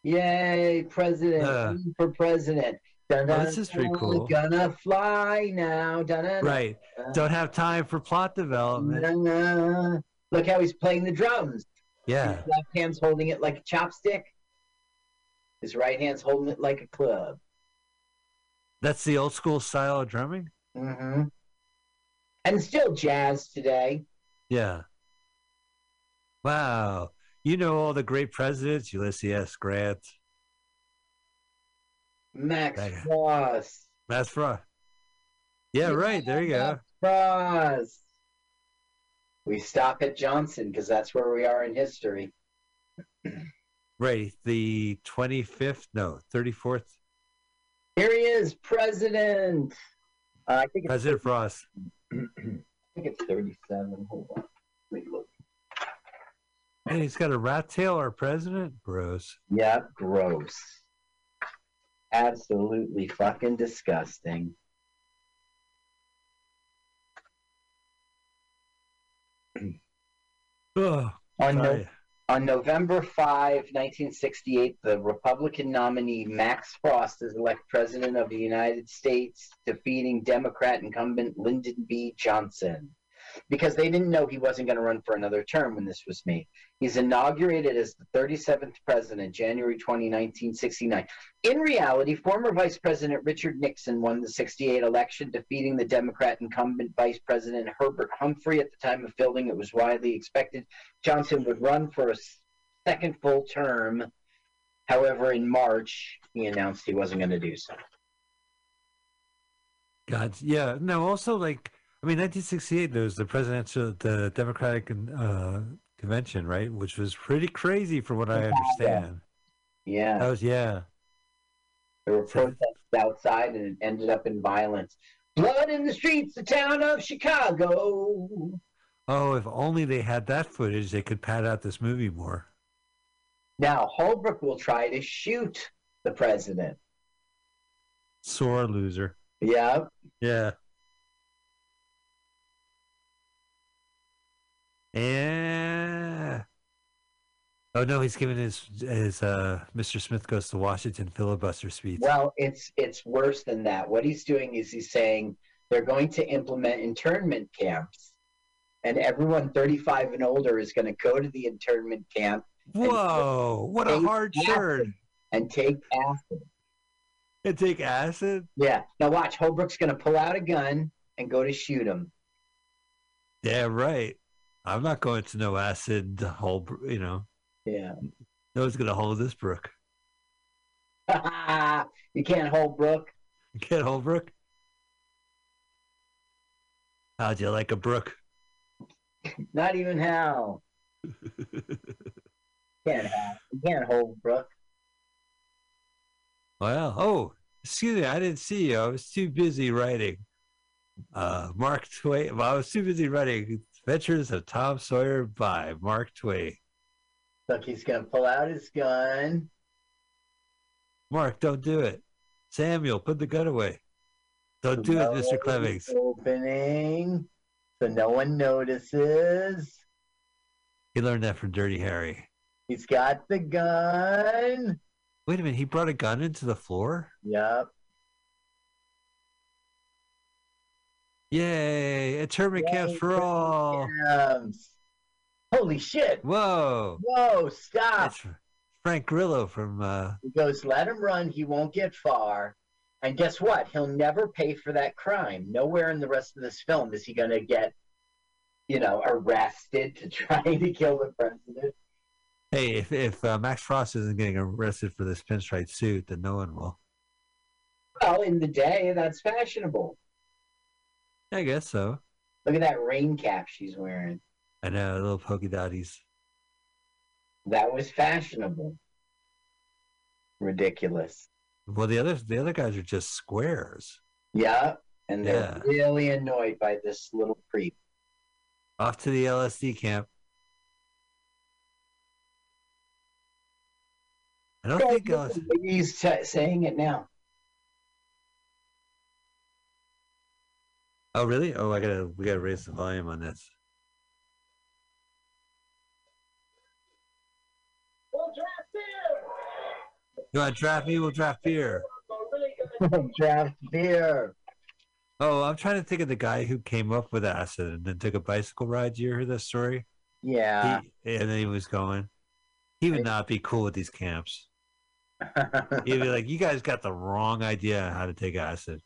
Yay, president Uh. For president. Dun, Oh, this is pretty cool. Gonna fly now. Dun, Right. Don't have time for plot development. Look how he's playing the drums. Yeah. His left hand's holding it like a chopstick. His right hand's holding it like a club. That's the old school style of drumming. Mm-hmm. And still jazz today. Yeah. Wow. You know all the great presidents: Ulysses S. Grant, Max That. Frost. Max Frost. Yeah, right. There you go. Max Frost. We stop at Johnson because that's where we are in history. Right. The twenty fifth, no, thirty fourth. Here he is, president. Uh, I think it's President Frost. I think it's 37. Hold on. Let me look. Hey, he's got a rat tail. Our president, gross. Yeah, gross. Absolutely fucking disgusting. Oh, On, no, on November 5, 1968, the Republican nominee Max Frost is elected president of the United States, defeating Democrat incumbent Lyndon B. Johnson. Because they didn't know he wasn't going to run for another term when this was made. He's inaugurated as the 37th president, January 20, 1969. In reality, former Vice President Richard Nixon won the 68 election, defeating the Democrat incumbent Vice President Herbert Humphrey. At the time of filming, it was widely expected Johnson would run for a second full term. However, in March, he announced he wasn't going to do so. God, yeah. No, also like I mean, 1968. There was the presidential, the Democratic uh, convention, right? Which was pretty crazy, from what I understand. Yeah, That was yeah. there were protests outside, and it ended up in violence. Blood in the streets, the town of Chicago. Oh, if only they had that footage, they could pad out this movie more. Now, Holbrook will try to shoot the president. Sore loser. Yeah, Yeah. Yeah. Oh no, he's giving his his uh Mr. Smith goes to Washington filibuster speech. Well, it's it's worse than that. What he's doing is he's saying they're going to implement internment camps, and everyone 35 and older is going to go to the internment camp Whoa, what a hard turn. and take acid. And take acid? Yeah. Now watch. Holbrook's going to pull out a gun and go to shoot him. Yeah, right. I'm not going to no acid hole, you know. Yeah. No one's gonna hold this brook. you can't hold Brook. You can't hold brook? How'd you like a brook? Not even how. Can't have. Can't hold Brook. Well, oh, excuse me, I didn't see you. I was too busy writing. Uh, Mark Twain. Well, I was too busy writing Adventures of Tom Sawyer by Mark Twain. Look, he's going to pull out his gun. Mark, don't do it. Samuel, put the gun away. Don't do it, Mr. Clemmings. Opening, so no one notices. He learned that from Dirty Harry. He's got the gun. Wait a minute, he brought a gun into the floor? Yep. Yay! Internment camps for all. Camps. Holy shit. Whoa! Whoa, stop. That's Frank Grillo from uh, He goes, let him run. He won't get far. And guess what? He'll never pay for that crime. Nowhere in the rest of this film is he going to get, you know, arrested to try to kill the president. Hey, if if uh, Max Frost isn't getting arrested for this pinstripe suit, then no one will. Well, in the day, that's fashionable. I guess so. Look at that rain cap she's wearing. I know, little polka dotties. That was fashionable. Ridiculous. Well, the other the other guys are just squares. Yeah. And they're Yeah. really annoyed by this little creep. Off to the LSD camp. I don't think LSD. He's t- saying it now. Oh, really? Oh, I gotta we gotta raise the volume on this. Well, draft beer! You want to draft me? We'll draft beer. So really gonna Draft beer. Oh, I'm trying to think of the guy who came up with acid and then took a bicycle ride. Do you hear this story? Yeah. He, and then he was going. He would not be cool with these camps. He'd be like, "You guys got the wrong idea on how to take acid."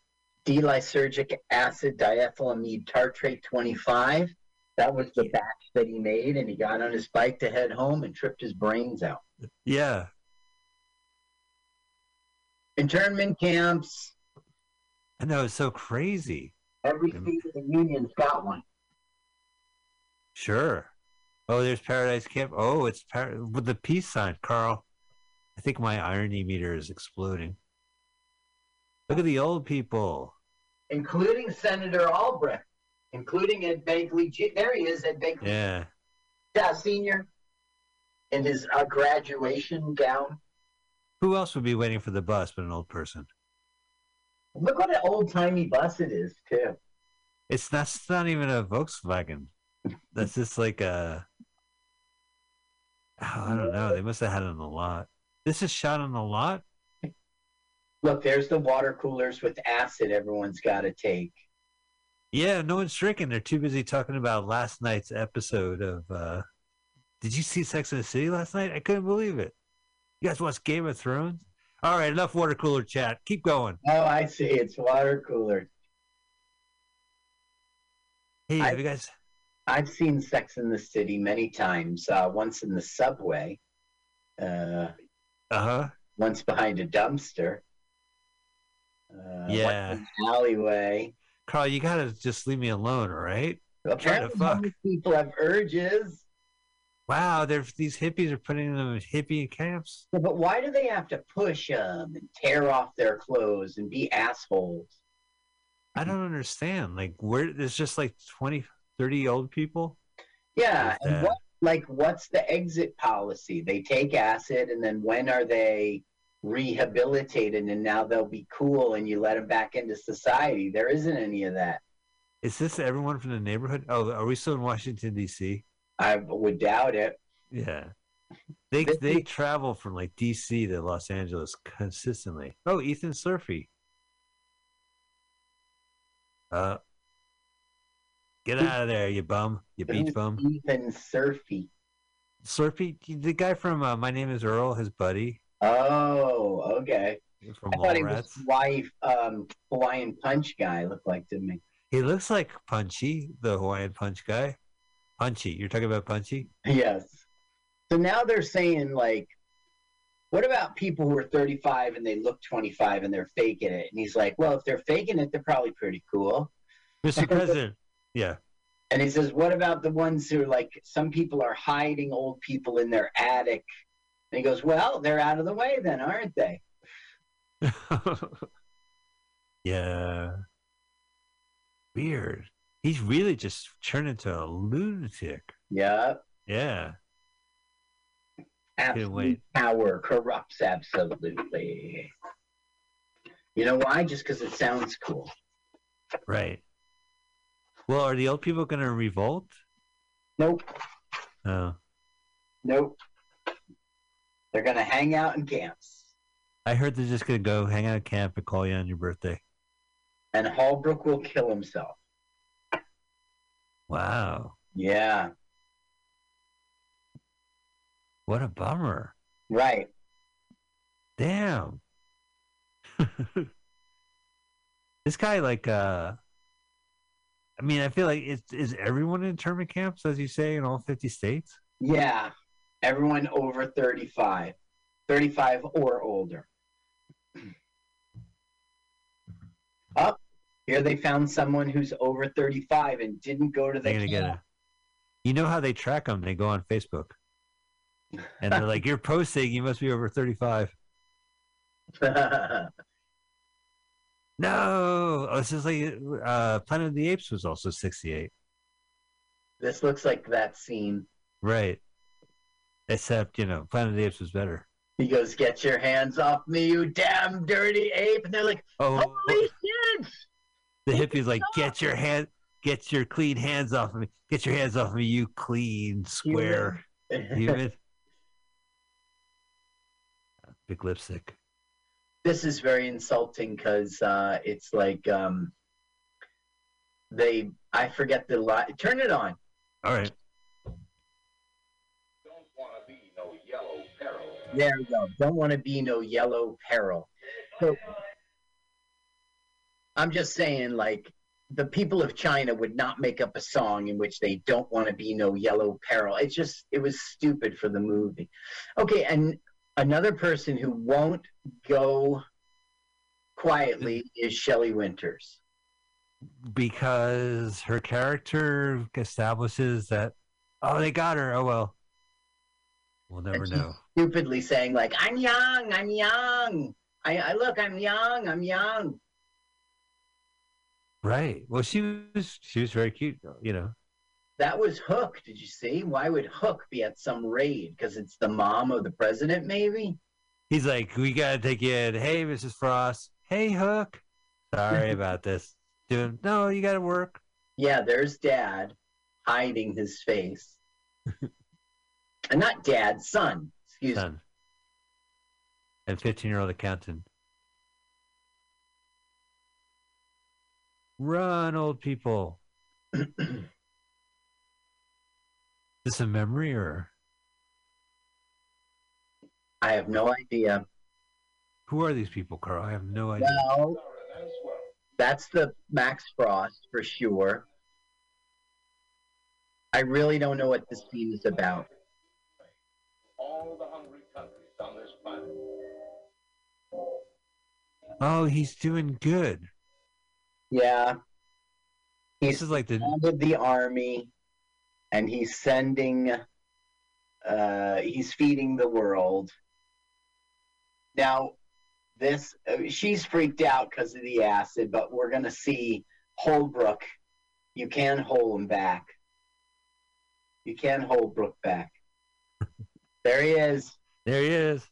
D-lysergic acid diethylamide tartrate 25. That was the batch that he made, and he got on his bike to head home and tripped his brains out. Yeah, Internment camps. I know it's so crazy. Every state of the union's got one. Sure. Oh, there's Paradise Camp. Oh, it's par- with the peace sign, Carl. I think my irony meter is exploding. Look at the old people. Including Senator Albrecht, including Ed Begley. There he is, Ed Begley, Yeah. yeah, senior, in his uh, graduation gown. Who else would be waiting for the bus but an old person? Look what an old timey bus it is, too. It's that's not even a Volkswagen. That's just like a Oh, I don't know. They must have had it on the lot. This is shot on the lot. Look, there's the water coolers with acid everyone's got to take. Yeah, no one's drinking. They're too busy talking about last night's episode of. uh Did you see Sex in the City last night? I couldn't believe it. You guys watch Game of Thrones? All right, enough water cooler chat. Keep going. Oh, I see. It's water cooler. Hey, I- have you guys? I've seen Sex in the City many times. Uh, once in the subway, uh, Uh huh. once behind a dumpster. Uh, Yeah. Alleyway. Carl, you gotta just leave me alone, all right? Apparently, fuck. people have urges. Wow, they're, these hippies are putting them in hippie camps. Yeah, But why do they have to push them and tear off their clothes and be assholes? I don't understand. Like, where there's just like 20, 30 old people. Yeah, and what like what's the exit policy? They take acid, and then when are they rehabilitated? And now they'll be cool, and you let them back into society. There isn't any of that. Is this everyone from the neighborhood? Oh, are we still in Washington D.C.? I would doubt it. Yeah, they they travel from like D.C. to Los Angeles consistently. Oh, Ethan Surfy. Uh, get out of there, you bum, you beach bum. Ethan Surfy. Surfy, the guy from uh, My Name Is Earl, his buddy Oh, okay. from I thought he was wife, um, Hawaiian Punch guy. Looked like to me. He looks like Punchy, the Hawaiian Punch guy. Punchy, you're talking about Punchy? Yes. So now they're saying like, what about people who are 35 and they look 25 and they're faking it? And he's like, well, if they're faking it, they're probably pretty cool. Mr. President. Yeah. And he says, what about the ones who are like, some people are hiding old people in their attic? And he goes, well, they're out of the way then, aren't they? yeah. Weird. He's really just turned into a lunatic. Yeah. Yeah. Absolute power corrupts absolutely. You know why? Just because it sounds cool. Right. Well, are the old people going to revolt? Nope. Oh. Nope. They're going to hang out in camps. I heard they're just going to go hang out at camp and call you on your birthday. And Holbrook will kill himself. Wow. Yeah. What a bummer. Right. Damn. this guy, like, uh, I mean, I feel like it's is everyone in internment camps, as you say, in all fifty states? Yeah. Everyone over 35. 35 or older. Up. Here they found someone who's over 35 and didn't go to the They're gonna get camp. it. You know how they track them? They go on Facebook, and they're like, "You're posting. You must be over 35." No, oh, this is like uh, Planet of the Apes was also 68, this looks like that scene. right? Except you know, Planet of the Apes was better. He goes, Get your hands off me, you damn dirty ape. And they're like, Oh, Holy shit! the hippie's like, "Get your hand, get your clean hands off of me. Get your hands off of me, you clean square human." Big lipstick. this is very insulting because uh, it's like um, they, I forget the line. Turn it on. All right. There we go. Don't want to be no yellow peril. So I'm just saying, like, the people of China would not make up a song in which they don't want to be no yellow peril. It's just, it was stupid for the movie. Okay, and another person who won't go quietly is Shelley Winters. because her character establishes that oh they got her oh well we'll never know Stupidly saying, like, I'm young, I'm young. I, I look, I'm young, I'm young. right well she was she was very cute you know That was Hook. Did you see? Why would Hook be at some raid? Because it's the mom of the president, maybe? he's like we gotta take you in hey mrs frost hey hook sorry about this doing no you gotta work Yeah, there's dad hiding his face. And not dad, son. Excuse me. son, and 15 year old accountant. Run, old people. Is this a memory or I have no idea. who are these people, Carl? I have no idea. Well, that's the Max Frost for sure. I really don't know what this scene is about. Oh, he's doing good. Yeah. This He's is like the founded the army and he's sending uh he's feeding the world. Now this uh, she's freaked out because of the acid, but we're going to see Holbrook. You can hold him back. You can hold Brooke back. there he is. there he is.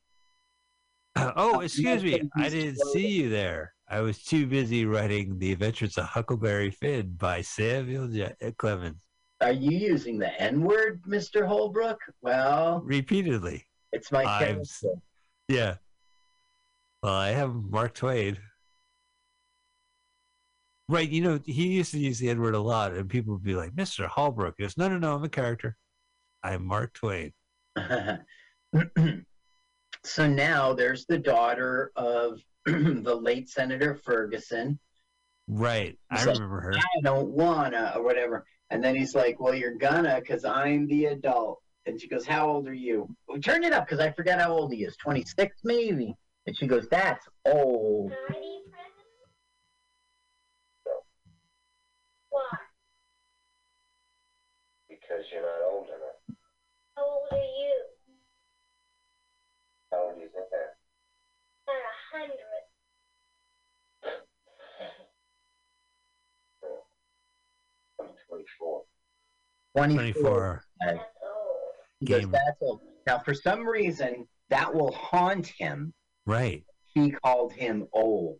Oh, excuse me. I didn't see you there. I was too busy writing The Adventures of Huckleberry Finn by Samuel J- uh, Clemens Are you using the N word, Mr. Holbrook? Well, repeatedly. it's my character. Yeah. Well, I have Mark Twain. Right, you know, he used to use the N word a lot, and people would be like, Mr. Holbrook. He goes, No, no, no, I'm a character. I'm Mark Twain. so now there's the daughter of the late Senator Ferguson. Right. I So- remember her. I don't wanna, or whatever. And then he's like, Well, you're gonna, because I'm the adult. And she goes, How old are you? Well, turn it up, because I forget how old he is. 26, maybe. And she goes, That's old. Why? Because you're not old A 24. 24. 24. That's old. He goes, Game. Now, for some reason, that will haunt him. Right. He called him old,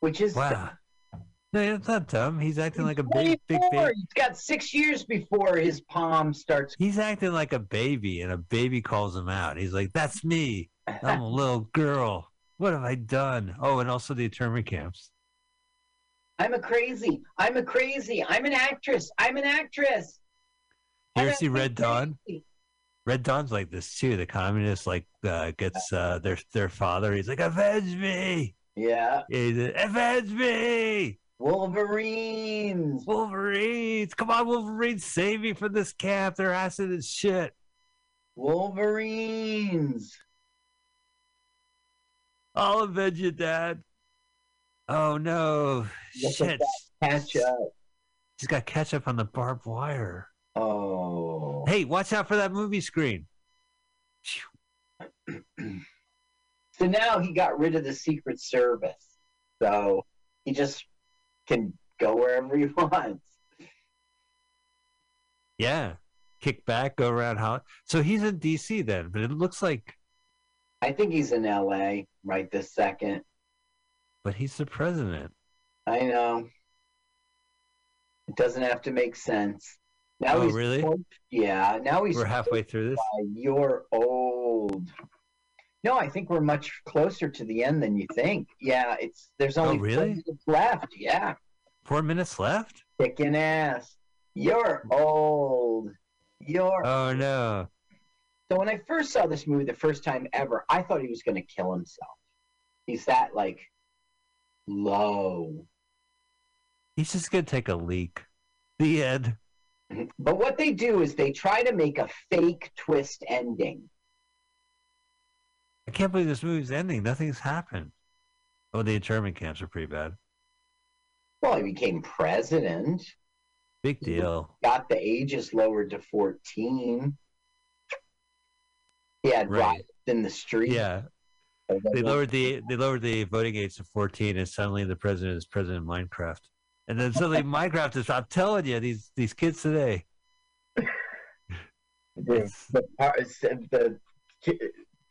which is Wow. No, it's not dumb. He's acting like a big, big 24. baby. He's got six years before his palm starts. He's acting like a baby, and a baby calls him out. He's like, "That's me. I'm a little girl. What have I done?" Oh, and also the internment camps. I'm a crazy. I'm a crazy. I'm an actress. I'm an actress. You ever see Red Dawn? crazy. Red Dawn's like this too. The communist like uh, gets uh, their their father. He's like, "Avenge me! Yeah. He's like, Avenge me!" Wolverines. Wolverines, come on, Wolverines, save me from this camp. They're acid as shit. Wolverines. I'll avenge you, Dad. Oh no, shit! Catch up. He's got ketchup on the barbed wire. Oh. Hey, watch out for that movie screen. So now he got rid of the Secret Service. So he just can go wherever he wants. Yeah, kick back, go around. How? So he's in D.C. then, but it looks like, I think he's in LA right this second. but he's the president. I know. It doesn't have to make sense. Now Oh, he's really? Yeah, now he's We're halfway through this. You're old. No, I think we're much closer to the end than you think. Yeah, it's there's oh, only Oh, four really? minutes left. Yeah, Four minutes left. kicking ass. You're old. You're Oh no. So when I first saw this movie the first time ever, I thought he was going to kill himself. He's that like low. He's just gonna take a leak. The end. Mm-hmm. But what they do is they try to make a fake twist ending. I can't believe this movie's ending. Nothing's happened. Oh, the internment camps are pretty bad. Well, he became president. Big deal. got the ages lowered to 14. Had Right. in the street. Yeah, they lowered the they lowered the voting age to 14, and suddenly the president is president of Minecraft. And then suddenly Minecraft is. I'm telling you, these these kids today. the, the, the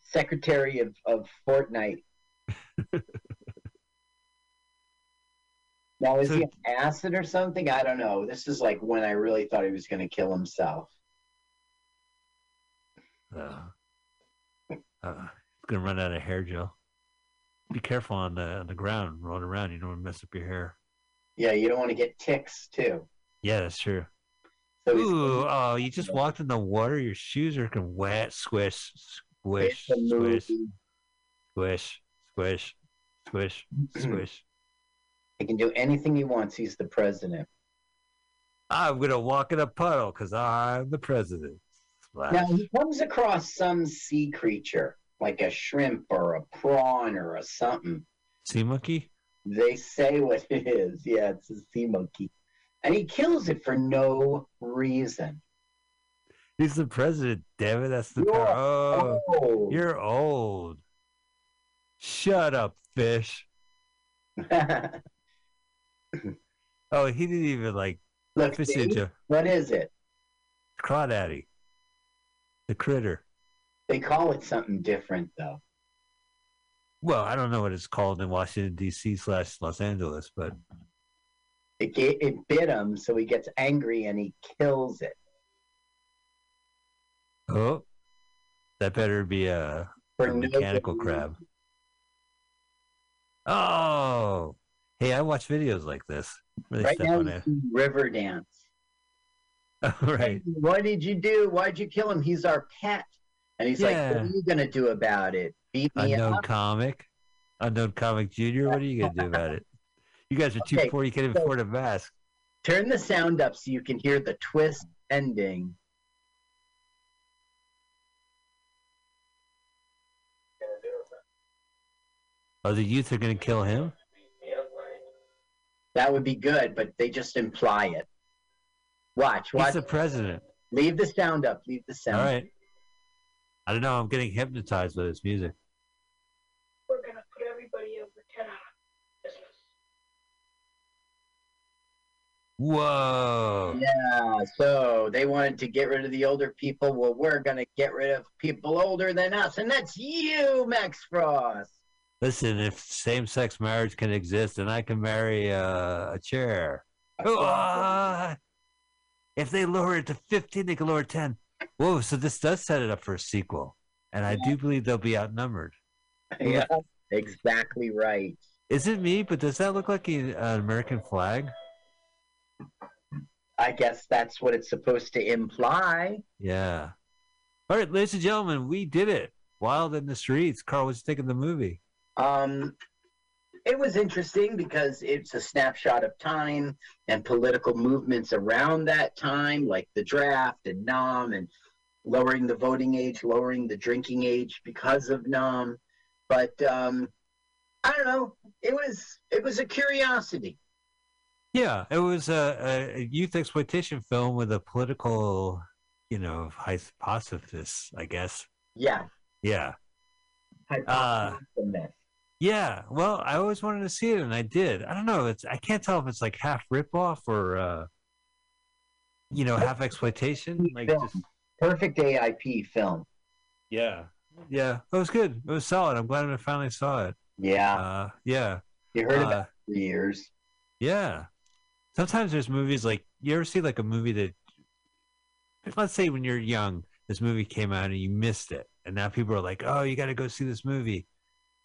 secretary of, of Fortnite. now, is So- he on acid or something? I don't know. This is like when I really thought he was going to kill himself. Uh, uh, gonna run out of hair gel. Be careful on the on the ground, rolling around. You don't want to mess up your hair. Yeah, you don't want to get ticks too. Yeah, that's true. So Ooh, oh, you just walked in the water. Your shoes are getting wet. Squish, squish, it's squish, squish, squish, squish, squish. He can do anything he wants. He's the president. I'm gonna walk in a puddle because I'm the president. Splash. Now he comes across some sea creature, like a shrimp or a prawn or a something. Sea monkey? They say what it is. Yeah, it's a sea monkey. And he kills it for no reason. He's the president. Damn it, that's the You're power. Oh, Oh, you're old. Shut up, fish. Oh, he didn't even like Look, fish see, what is it? Crawdaddy. The critter. They call it something different, though. Well, I don't know what it's called in Washington D.C. slash Los Angeles, but It, ga- it bit him, so he gets angry and he kills it. oh, that better be a, a mechanical crab. Oh, hey, I watch videos like this. They Right step now, River Dance. right. What did you do? Why'd you kill him? He's our pet. And he's like, What are you going to do about it? Beat me Unknown up? comic. Unknown comic junior. What are you gonna do about it? You guys are too Okay, poor. You can't even so- afford a mask. Turn the sound up so you can hear the twist ending. Oh, the youth are gonna kill him. That would be good, but they just imply it. Watch, watch. He's the president. Leave the sound up. Leave the sound. All right. I don't know. I'm getting hypnotized by this music. We're gonna put everybody over ten out of business. Whoa. Yeah, so they wanted to get rid of the older people. Well, we're going to get rid of people older than us, and that's you, Max Frost. Listen, if same-sex marriage can exist, and I can marry uh, a chair. If they lower it to 15, they can lower 10. Whoa, so this does set it up for a sequel. And I do believe they'll be outnumbered. yeah, exactly right. Is it me? But does that look like an American flag? I guess that's what it's supposed to imply. Yeah. All right, ladies and gentlemen, we did it. Wild in the streets. Carl was taking the movie. Um, it was interesting because it's a snapshot of time and political movements around that time, like the draft and NOM and lowering the voting age, lowering the drinking age because of NOM. But um, I don't know. It was it was a curiosity. Yeah, it was a, a youth exploitation film with a political, you know, hypothesis, I guess. Yeah. Yeah. Uh, Hypothesis. Yeah, well, I always wanted to see it, and I did. I don't know. It's I can't tell if it's like half ripoff or, uh, you know, half exploitation. Like, just Perfect AIP film. yeah, yeah. It was good. It was solid. I'm glad I finally saw it. Yeah. Uh, yeah, you heard uh, about it for years. yeah. Sometimes there's movies like you ever see like a movie that, let's say when you're young, this movie came out and you missed it, and now people are like, oh, you got to go see this movie.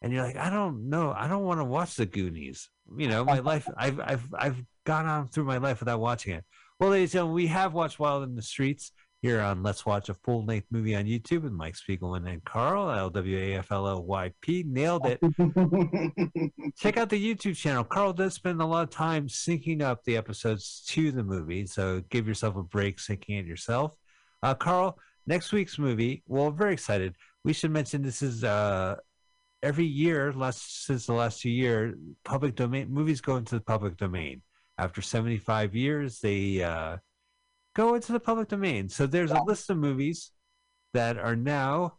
And you're like, I don't know, I don't want to watch the Goonies. You know, my life, I've, I've, I've gone on through my life without watching it. Well, ladies and gentlemen, we have watched Wild in the Streets here on Let's Watch a Full Length Movie on YouTube with Mike Spiegelman and Carl L W A F L O Y P. Nailed it. Check out the YouTube channel. Carl does spend a lot of time syncing up the episodes to the movie, so give yourself a break syncing it yourself. Uh, Carl, next week's movie, well, very excited. We should mention this is uh, every year, last since the last two years, public domain movies go into the public domain. After 75 years, they uh, go into the public domain. So there's a list of movies that are now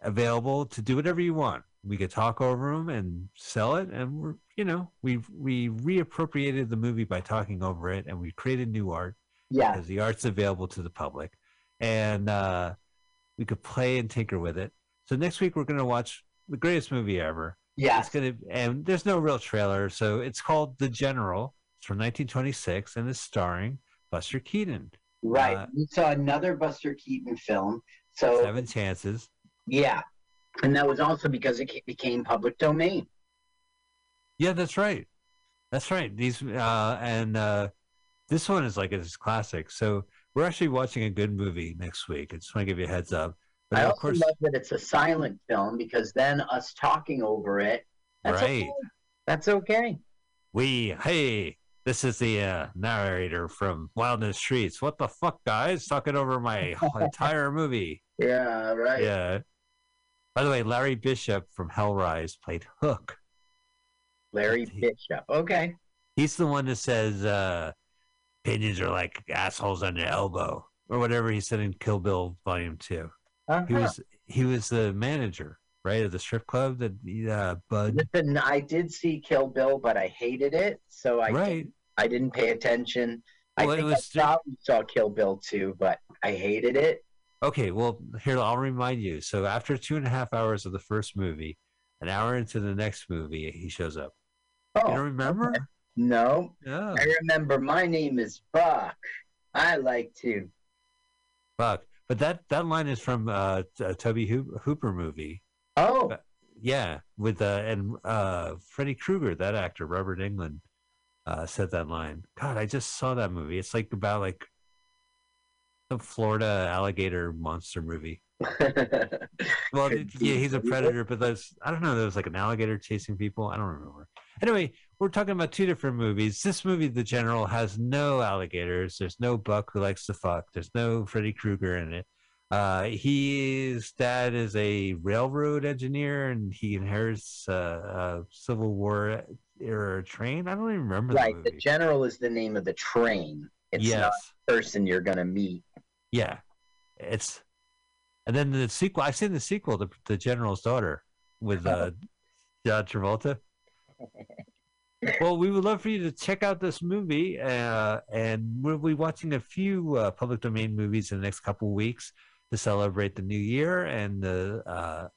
available to do whatever you want. We could talk over them and sell it, and we're you know we we reappropriated the movie by talking over it, and we created new art yeah. because the art's available to the public, and uh, we could play and tinker with it. So next week we're gonna watch the greatest movie ever. Yeah. It's gonna and there's no real trailer, so it's called The General. It's from 1926 and it's starring Buster Keaton. Right. Uh, we saw another Buster Keaton film. So Seven Chances. yeah, and that was also because it became public domain. Yeah, that's right. That's right. These uh, and uh, this one is like it's classic. So we're actually watching a good movie next week. I just want to give you a heads up. But I of also course, love that it's a silent film because then us talking over it. That's right. Okay. That's okay. We hey, this is the uh, narrator from Wildness Streets. What the fuck, guys? Talking over my entire movie. Yeah. Right. Yeah. By the way, Larry Bishop from Hell Ride played Hook. Larry He- Bishop. Okay. He's the one that says uh, opinions are like assholes on your elbow or whatever he said in Kill Bill Volume Two. Uh-huh. He was he was the manager, right, of the strip club that uh, Bud. Listen, I did see Kill Bill, but I hated it, so I right. I didn't pay attention. I Well, it think was I probably saw Kill Bill too, but I hated it. Okay. Well, here I'll remind you. So after two and a half hours of the first movie, an hour into the next movie, he shows up. Oh you don't remember? okay. no, Yeah. I remember. My name is Buck. I like to. Fuck. But that that line is from uh, a Tobe Hooper movie. Oh, Yeah, with uh, and uh, Freddy Krueger, that actor, Robert Englund, uh, said that line. God, I just saw that movie. It's like about like some Florida alligator monster movie. Well, Could it- be yeah, he's a predator, but there's I don't know. There was like an alligator chasing people. I don't remember. Anyway, we're talking about two different movies. This movie, The General, has no alligators. There's no Buck who likes to fuck. There's no Freddy Krueger in it. Uh, his dad is a railroad engineer, and he inherits uh, a Civil War era train. I don't even remember right. the The. General is the name of the train. It's yes, not the person you're gonna meet. yeah, it's. And then the sequel. I've seen the sequel, The, the General's Daughter, with uh, John Travolta. well, we would love for you to check out this movie, uh, and we'll be watching a few uh, public domain movies in the next couple of weeks to celebrate the new year and the uh,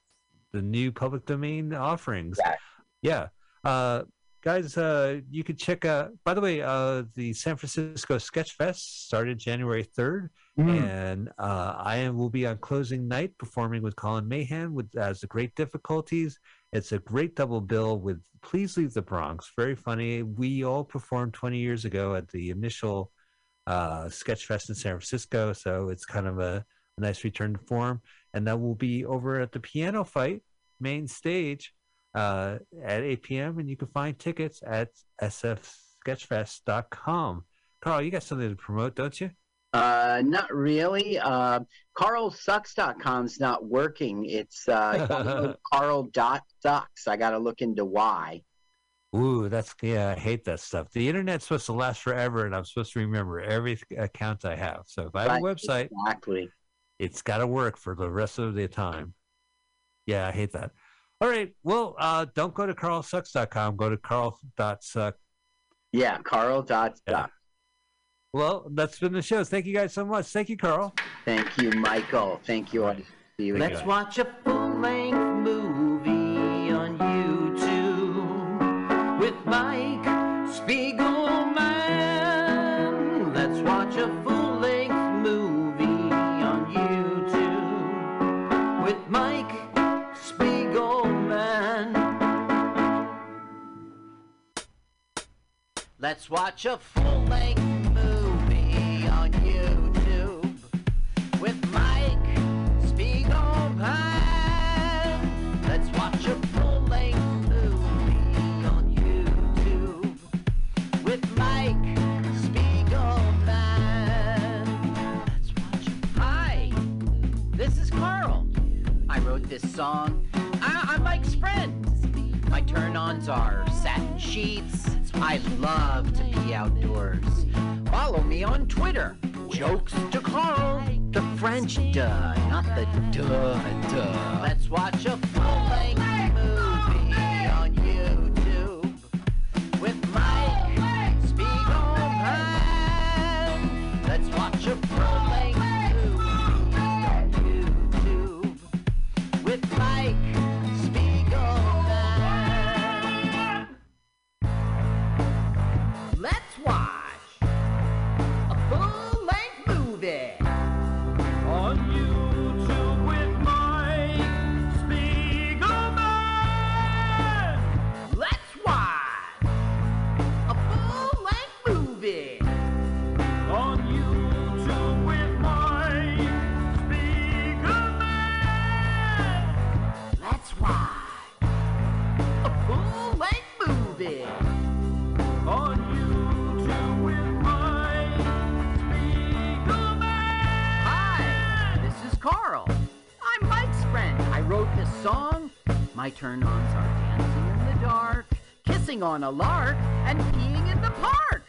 the new public domain offerings. Right. Yeah, uh, guys, uh, you could check out. By the way, uh, the San Francisco Sketch Fest started January third. And uh, I am, will be on closing night performing with Colin Mahan with as the Great Difficulties. It's a great double bill with Please Leave the Bronx. Very funny. We all performed 20 years ago at the initial uh, Sketch Fest in San Francisco, so it's kind of a, a nice return to form. And that will be over at the Piano Fight main stage uh, at 8 p.m. And you can find tickets at sfsketchfest.com. Carl, you got something to promote, don't you? Uh, not really. Uh, CarlSucks.com's not working. It's uh, Carl.sucks. I got to look into why. Ooh, that's yeah. I hate that stuff. The internet's supposed to last forever, and I'm supposed to remember every account I have. So if I have a website, Exactly. it's got to work for the rest of the time. Yeah, I hate that. All right. Well, uh, don't go to carlsucks.com. Go to carl.suck. Yeah, Carl.sucks. Yeah. Well, that's been the show. Thank you guys so much. Thank you, Carl. Thank you, Michael. Thank you. Thank you. Let's Let's watch a full-length movie on YouTube with Mike Spiegelman. Let's watch a full-length movie on YouTube with Mike Spiegelman. Let's watch a full-length movie this song. I- I'm Mike's friend. My turn-ons are satin sheets. I love to be outdoors. Follow me on Twitter. Jokes to Carl. The French duh, not the duh duh. Let's watch a full-length movie on a lark, and peeing in the park.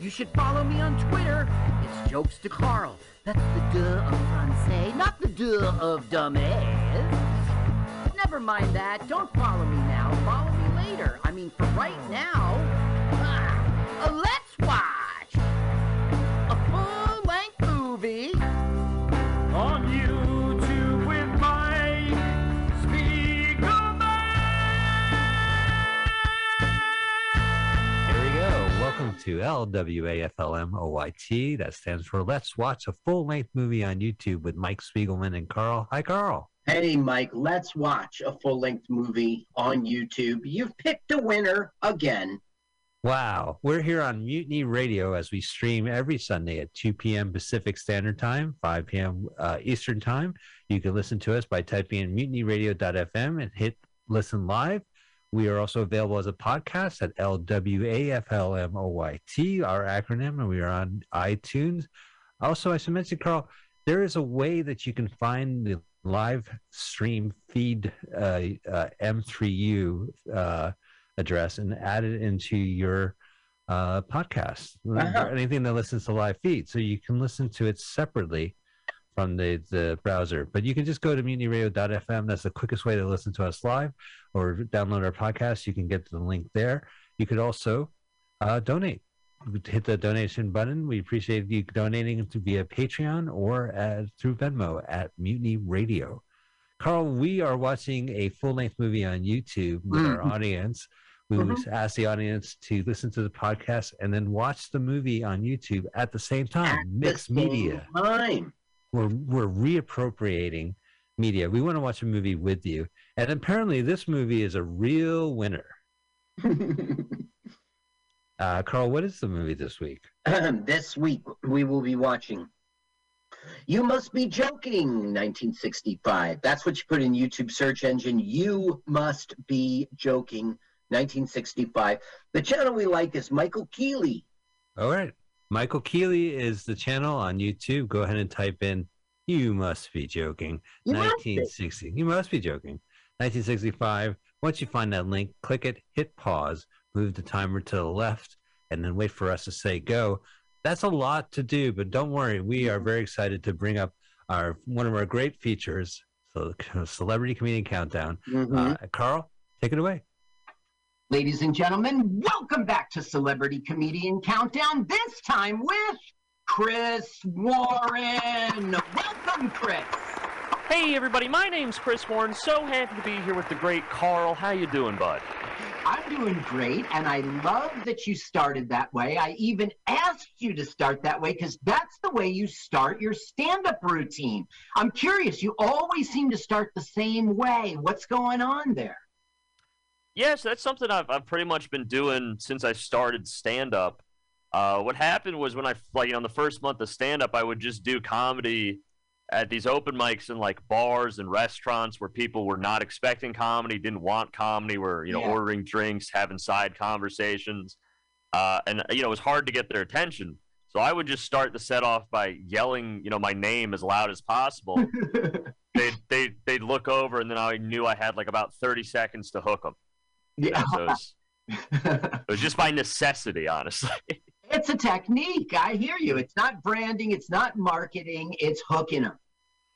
You should follow me on Twitter. It's Jokes to Carl. That's the duh of Francais, not the duh of dumbass. Never mind that. Don't follow me now. Follow me later. I mean, for right now, ah, let's watch a full-length movie Welcome to LWAFLMOYT. That stands for Let's Watch a Full Length Movie on YouTube with Mike Spiegelman and Carl. Hi, Carl. Hey, Mike, let's watch a full length movie on YouTube. You've picked a winner again. Wow. We're here on Mutiny Radio as we stream every Sunday at 2 p.m. Pacific Standard Time, 5 p.m. Uh, Eastern Time. You can listen to us by typing in mutinyradio.fm and hit listen live. We are also available as a podcast at LWAFLMOYT, our acronym, and we are on iTunes. Also, as I should mention, Carl, there is a way that you can find the live stream feed uh, uh, M3U uh, address and add it into your uh, podcast. Uh-huh. Anything that listens to live feed, so you can listen to it separately from the, the browser. But you can just go to mutinyradio.fm. That's the quickest way to listen to us live or download our podcast. You can get the link there. You could also uh, donate. Hit the donation button. We appreciate you donating to via Patreon or uh, through Venmo at Mutiny Radio. Carl, we are watching a full length movie on YouTube with our Mhm. audience. We Mhm. ask the audience to listen to the podcast and then watch the movie on YouTube at the same time. At Mixed media Time. We're we're reappropriating media. We want to watch a movie with you, and apparently this movie is a real winner. Uh, Carl, what is the movie this week? this week we will be watching You Must Be Joking 1965. That's what you put in YouTube search engine. You Must Be Joking 1965. The channel we like is Michael Keeley. All right, Michael Keeley is the channel on YouTube. Go ahead and type in "You Must Be Joking" You must be. 1960. You must be joking. 1965. Once you find that link, click it, hit pause, move the timer to the left, and then wait for us to say go. That's a lot to do, but don't worry. We are very excited to bring up our one of our great features, so the Celebrity Comedian Countdown. Mhm. Uh, Carl, take it away. Ladies and gentlemen, welcome back to Celebrity Comedian Countdown. This time with Chris Warren. Welcome, Chris. Hey everybody, my name's Chris Warren. So happy to be here with the great Carl. How you doing, bud? I'm doing great, and I love that you started that way. I even asked you to start that way because that's the way you start your stand up routine. I'm curious, you always seem to start the same way. What's going on there? Yes, that's something I've, I've pretty much been doing since I started stand up. Uh, what happened was when I like you know, in the first month of stand up, I would just do comedy at these open mics in like bars and restaurants where people were not expecting comedy, didn't want comedy, were you know Yeah. ordering drinks, having side conversations, uh, and you know it was hard to get their attention. So I would just start the set off by yelling, you know, my name as loud as possible. they'd, they'd, they'd look over, and then I knew I had like about 30 seconds to hook them. Yeah. So it was, it was just by necessity, honestly. it's a technique. I hear you. It's not branding, it's not marketing, it's hooking them.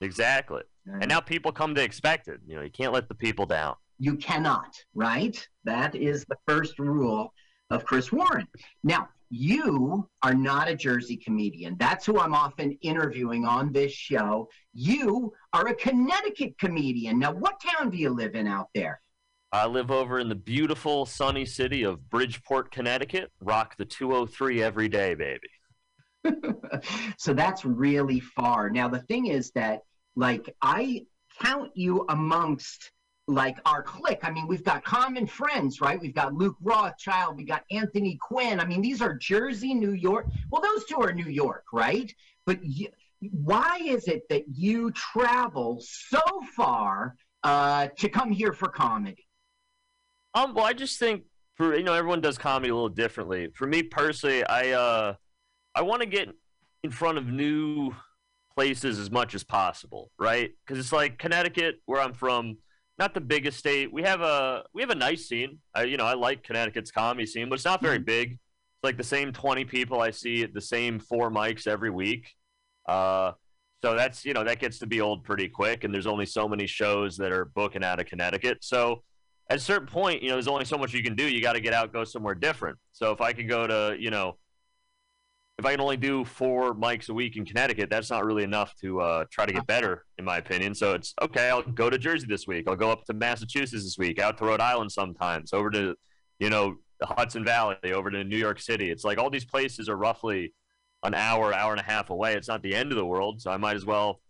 exactly. And now people come to expect it. You know, you can't let the people down. You cannot, right? That is the first rule of Chris Warren. Now, you are not a Jersey comedian. That's who I'm often interviewing on this show. You are a Connecticut comedian. Now, what town do you live in out there? I live over in the beautiful, sunny city of Bridgeport, Connecticut. Rock the 203 every day, baby. so that's really far. Now, the thing is that, like, I count you amongst like our clique. I mean, we've got common friends, right? We've got Luke Rothschild, we got Anthony Quinn. I mean, these are Jersey, New York. Well, those two are New York, right? But why is it that you travel so far uh, to come here for comedy? Um, well, I just think for you know everyone does comedy a little differently. For me personally, I uh, I want to get in front of new places as much as possible, right? Because it's like Connecticut, where I'm from. not the biggest state. We have a we have a nice scene. I, you know, I like Connecticut's comedy scene, but it's not very big. It's like the same twenty people I see at the same four mics every week. Uh, so that's you know that gets to be old pretty quick, and there's only so many shows that are booking out of Connecticut. So at a certain point, you know, there's only so much you can do. You got to get out, go somewhere different. So if I could go to, you know, if I can only do four mics a week in Connecticut, that's not really enough to uh, try to get better, in my opinion. So it's okay. I'll go to Jersey this week. I'll go up to Massachusetts this week, out to Rhode Island sometimes, over to, you know, the Hudson Valley, over to New York City. It's like all these places are roughly an hour, hour and a half away. It's not the end of the world. So I might as well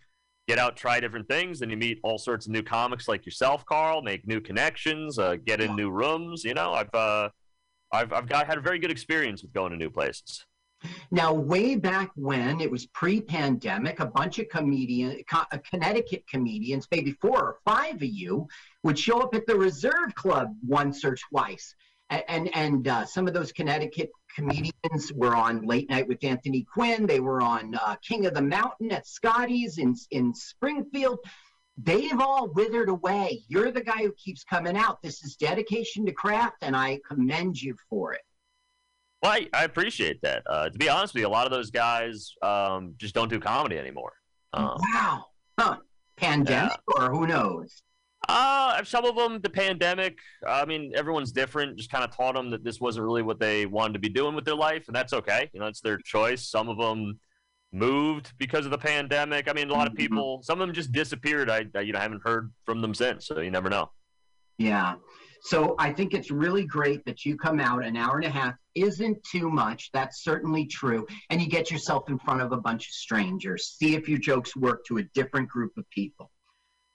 get out, try different things, and you meet all sorts of new comics like yourself, Carl. Make new connections, uh, get in new rooms. You know, I've uh, I've I've got had a very good experience with going to new places. Now, way back when it was pre-pandemic, a bunch of comedian, co- uh, Connecticut comedians, maybe four or five of you, would show up at the Reserve Club once or twice, and and, uh, some of those Connecticut comedians were on Late Night with Anthony Quinn. They were on uh, King of the Mountain at Scotty's in in Springfield. They've all withered away. You're the guy who keeps coming out. This is dedication to craft, and I commend you for it. Well, I, I appreciate that. Uh, to be honest with you, a lot of those guys um, just don't do comedy anymore. Um, wow. Huh. Pandemic or who knows? Uh, some of them, the pandemic. I mean, everyone's different. Just kind of taught them that this wasn't really what they wanted to be doing with their life, and that's okay. You know, it's their choice. Some of them moved because of the pandemic. I mean, a lot of Mhm. people. Some of them just disappeared. I, I you know haven't heard from them since, so you never know. Yeah. So I think it's really great that you come out an hour and a half isn't too much. That's certainly true. And you get yourself in front of a bunch of strangers. See if your jokes work to a different group of people.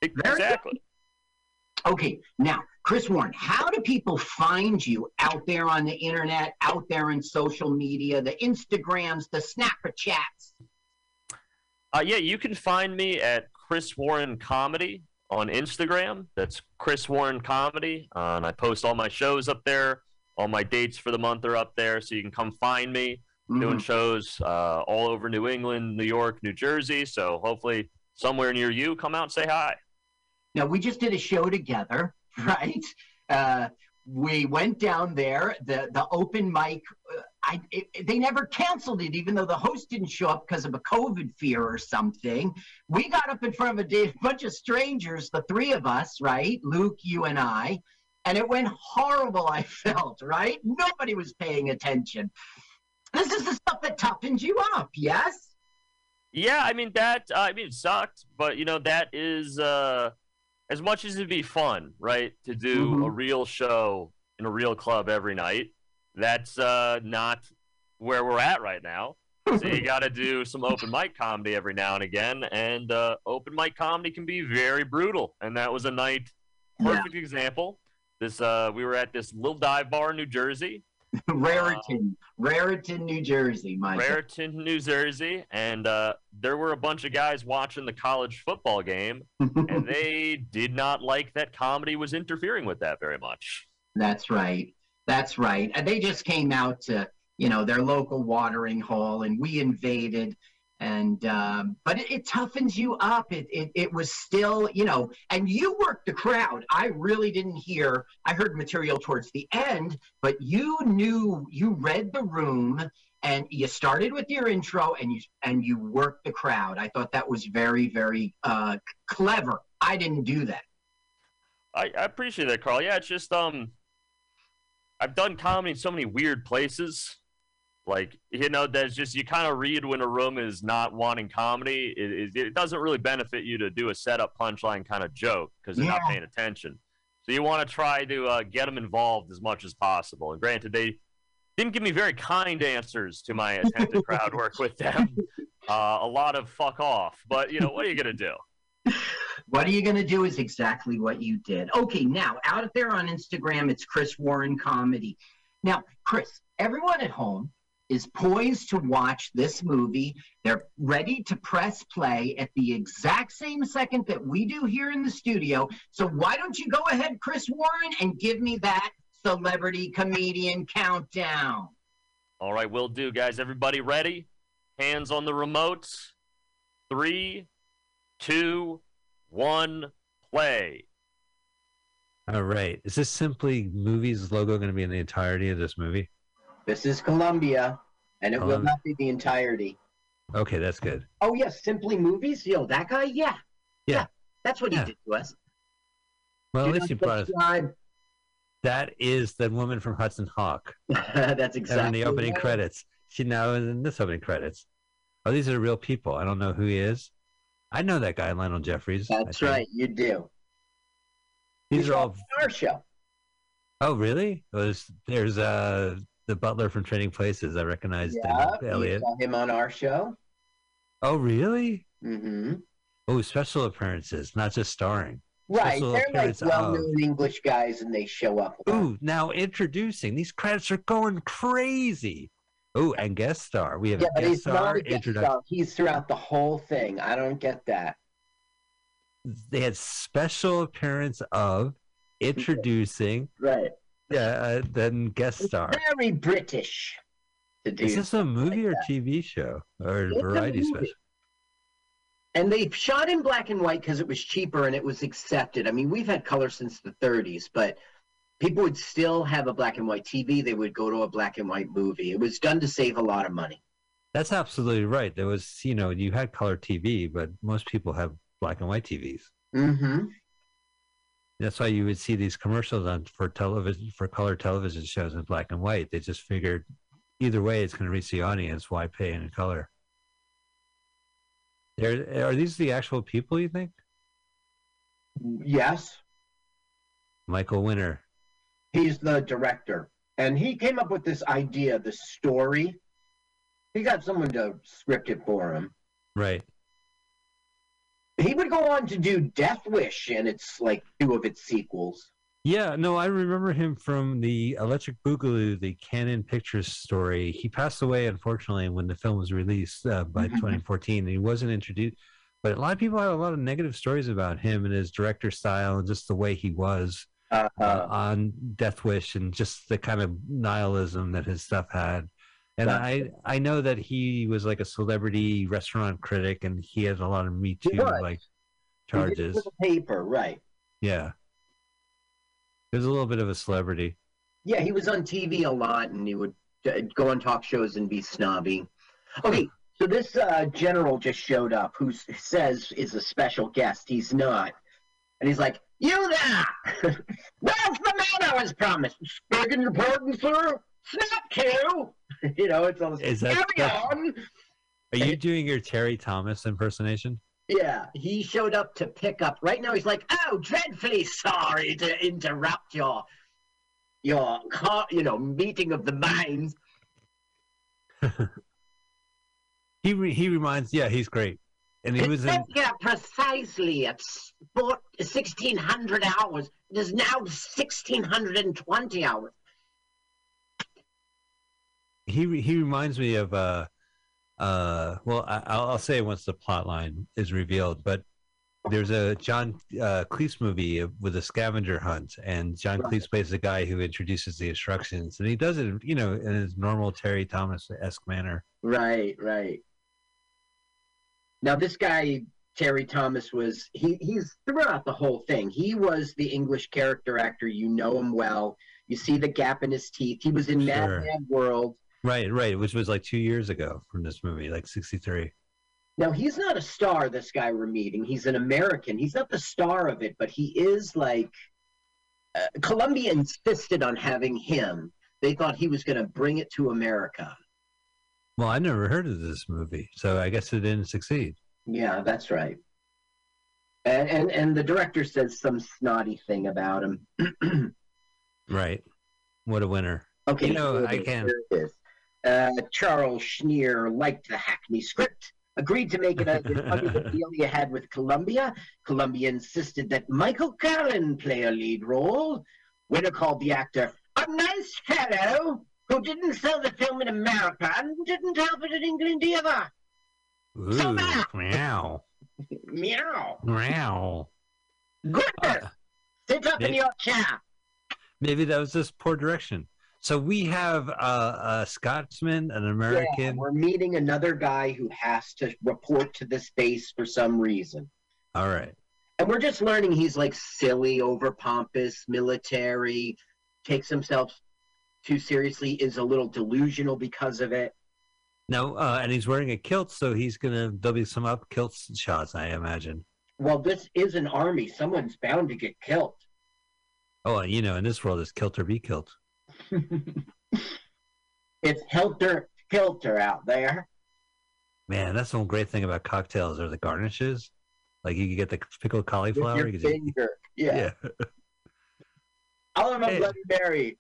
Exactly. Okay, now, Chris Warren, how do people find you out there on the internet, out there in social media, the Instagrams, the Snapchats? Uh, yeah, you can find me at Chris Warren Comedy on Instagram. That's Chris Warren Comedy. Uh, and I post all my shows up there. All my dates for the month are up there, so you can come find me doing Mhm. shows uh, all over New England, New York, New Jersey. So hopefully somewhere near you, come out and say hi. Now, we just did a show together, right? Uh, we went down there, the, the open mic. Uh, I, it, they never canceled it, even though the host didn't show up because of a COVID fear or something. We got up in front of a da- bunch of strangers, the three of us, right? Luke, you, and I. And it went horrible, I felt, right? Nobody was paying attention. This is the stuff that toughens you up, yes? Yeah, I mean that. Uh, I mean it sucked, but you know that is uh, as much as it'd be fun, right, to do Mhm. a real show in a real club every night. That's uh, not where we're at right now. So you got to do some open mic comedy every now and again, and uh, open mic comedy can be very brutal. And that was a night, Yeah. perfect example. This uh, we were at this little dive bar in New Jersey, Raritan, Raritan, New Jersey, my Raritan, New Jersey, and uh, there were a bunch of guys watching the college football game, and they did not like that comedy was interfering with that very much. That's right. That's right. And they just came out to, you know, their local watering hole and we invaded. And, um, but it, it toughens you up. It, it, it was still, you know, and you worked the crowd. I really didn't hear, I heard material towards the end, but you knew, you read the room and you started with your intro and you, and you worked the crowd. I thought that was very, very, uh, clever. I didn't do that. I, I appreciate that, Carl. Yeah, it's just um, I've done comedy in so many weird places. Like you know, there's just you kind of read when a room is not wanting comedy. It, it, it doesn't really benefit you to do a setup punchline kind of joke because they're not paying attention. So you want to try to uh, get them involved as much as possible. And granted, they didn't give me very kind answers to my attempted crowd work with them. Uh, a lot of fuck off. But you know, what are you gonna do? What are you going to do is exactly what you did. Okay, now out there on Instagram, it's Chris Warren Comedy. Now, Chris, everyone at home is poised to watch this movie. They're ready to press play at the exact same second that we do here in the studio. So why don't you go ahead, Chris Warren, and give me that celebrity comedian countdown? All right, will do, guys. Everybody ready? Hands on the remotes. Three, two, one, play. All right. Is this simply movies logo going to be in the entirety of this movie? This is Columbia, and it will not be the entirety. Okay, that's good. Oh yes, simply movies. Yo, that guy. Yeah. Yeah. That's what Yeah. he did to us. Well, Do at least you brought us. That is the woman from Hudson Hawk. That's And exactly in the opening right. credits. She now is in this opening credits. Oh, these are real people. I don't know who he is. I know that guy, Lionel Jeffries. That's right. You do. These He's are all. our show. Oh, really? There's there's uh the butler from Trading Places. I recognize Yeah, David Elliott. you saw him on our show. Oh, really? Mm-hmm. Oh, special appearances, not just starring. Right, Special they're like well-known English guys, and they show up. Ooh, now introducing these credits are going crazy. Oh, and guest star. We have yeah, a guest he's not star a guest introduction. star. He's throughout the whole thing. I don't get that. They had special appearance of introducing, Right. Yeah, uh, then guest It's star. very British to do. Is this a movie or that. TV show or It's a variety special? And they shot in black and white because it was cheaper and it was accepted. I mean, we've had color since the 30s, but people would still have a black and white TV. They would go to a black and white movie. It was done to save a lot of money. That's absolutely right. There was, you know, you had color TV, but most people have black and white TVs. Mm-hmm. That's why you would see these commercials on for television for color television shows in black and white. They just figured either way it's going to reach the audience. Why pay in color? There are these the actual people you think? Yes, Michael Winner. he's the director. And he came up with this idea, the story. He got someone to script it for him. Right. He would go on to do Death Wish and it's like two of its sequels. Yeah, no, I remember him from the Electric Boogaloo, the Cannon Pictures story. He passed away, unfortunately, when the film was released uh, by Mhm. 2014. He wasn't introduced, but a lot of people had a lot of negative stories about him and his director style and just the way he was Uh, uh, on Death Wish and just the kind of nihilism that his stuff had. And I, I know that he was like a celebrity restaurant critic, and he had a lot of Me Too like he did it charges. paper, right. Yeah, he was a little bit of a celebrity. Yeah, he was on TV a lot, and he would uh, go on talk shows and be snobby. Okay, so this uh, general just showed up, who says is a special guest. He's not, and he's like, "You there? Where's the man I was promised? Begging your pardon, sir. Snap to." you know, it's all this. Is that- Carry that's- on. Are you doing your Terry Thomas impersonation? Yeah, he showed up to pick up. Right now, he's like, "Oh, dreadfully sorry to interrupt your your car, you know, meeting of the minds." He re- he reminds, yeah, he's great, and he was in. here precisely at sport 1600 hours. It is now 1620 hours. He he reminds me of uh uh well I, I'll, I'll say once the plot line is revealed, but there's a John uh, Cleese movie with a scavenger hunt, and John Right. Cleese plays the guy who introduces the instructions, and he does it, you know, in his normal Terry Thomas esque manner. Right, right. Now this guy Terry Thomas was he he's throughout the whole thing. He was the English character actor. You know him well. You see the gap in his teeth. He was in Mad Sure. Mad World. Right, right, which was like two years ago from this movie, like '63. Now he's not a star. This guy we're meeting. He's an American. He's not the star of it, but he is like. Uh, Columbia insisted on having him. They thought he was going to bring it to America. Well, I never heard of this movie, so I guess it didn't succeed. Yeah, that's right. And and, and the director says some snotty thing about him. Right. What a winner. okay, You know, I can- here it is. Uh, Charles Schneer liked the Hackney script, agreed to make it a deal he had with Columbia. Columbia insisted that Michael Callan play a lead role. Winner called the actor a nice fellow who didn't sell the film in America and didn't help it in England either. So Ooh, bad. meow, Meow. meow. Goodness. Uh, Sit up in your chair. maybe that was just poor direction. So we have uh, a Scotsman, an American. Yeah, we're meeting another guy who has to report to this base for some reason. All right. And And we're just learning he's like silly, over pompous, military, takes himself too seriously, is a little delusional because of it. No, uh, and he's wearing a kilt, so he's gonna there'll be some up kilt shots, I imagine. Well, this is an army. Someone's bound to get killed. Oh, you know, in this world, it's kilt or be kilt. it's helter skelter out there. Man, that's the one great thing about cocktails are the garnishes. Like you can get the pickled cauliflower. With your you finger. Yeah. yeah. I'll have a Hey. Bloody Mary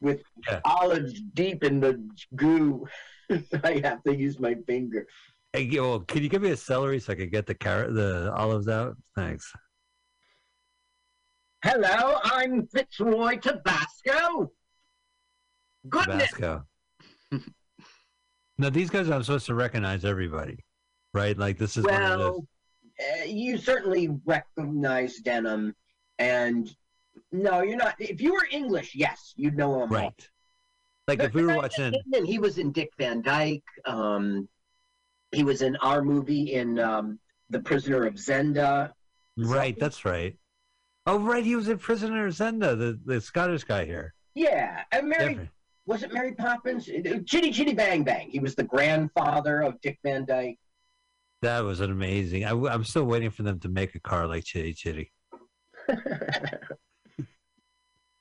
with Yeah. olives deep in the goo. I have to use my finger. Hey, well, can you give me a celery so I can get the carrot, the olives out? Thanks. Hello, I'm Fitzroy Tabasco. Goodness. Now these guys, I'm supposed to recognize everybody, right? Like this is one of those. Well, uh, you certainly recognize Denham, and no, you're not. If you were English, yes, you'd know him. all. Right. Like if we were watching, And he was in Dick Van Dyke. Um, he was in our movie in um, The Prisoner of Zenda. right? That's right. Oh, right. He was in Prisoner of Zenda, the, the Scottish guy here. Yeah, and Mary Different. Was it Mary Poppins? Chitty Chitty Bang Bang. He was the grandfather of Dick Van Dyke. That was an amazing. I, am still waiting for them to make a car like Chitty Chitty.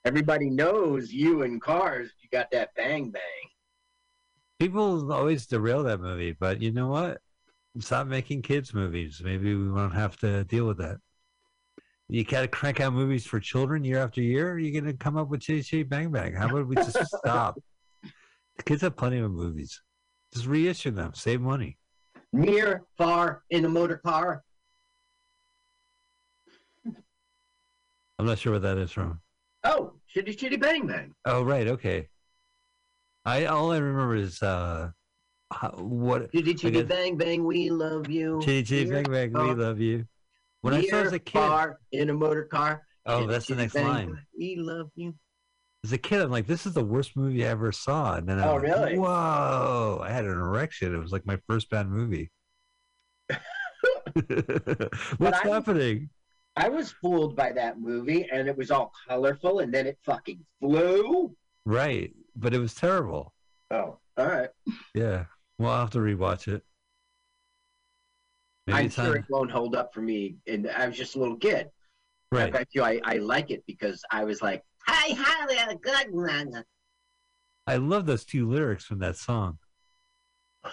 Everybody knows you in cars. You got that bang bang. People always derail that movie, but you know what? Stop making kids movies. Maybe we won't have to deal with that. You gotta crank out movies for children year after year. You're gonna come up with Chitty Chitty Bang Bang. How about we just stop? The kids have plenty of movies. Just reissue them. Save money. Near, far, in a motor car. I'm not sure what that is from. Oh, Chitty Chitty Bang Bang. Oh, right. Okay. I all I remember is uh, how, what Chitty Chitty guess- Bang Bang, we love you. Chitty Chitty Near, Bang Bang. We love you. When I saw as a kid, far, in a motor car. oh, that's the next Bang line. We love you. As a kid, I'm like, this is the worst movie I ever saw. And then I'm Oh, like, really? Whoa! I had an erection. It was like my first bad movie. What's I- happening? I was fooled by that movie, and it was all colorful, and then it fucking flew. Right, but it was terrible. Oh, all right. Yeah, we'll have to rewatch it. Maybe I'm sure it won't hold up for me. And I was just a little kid. I Right. bet you I, I like it because I was like, "Hi, hi, good one." I love those two lyrics from that song.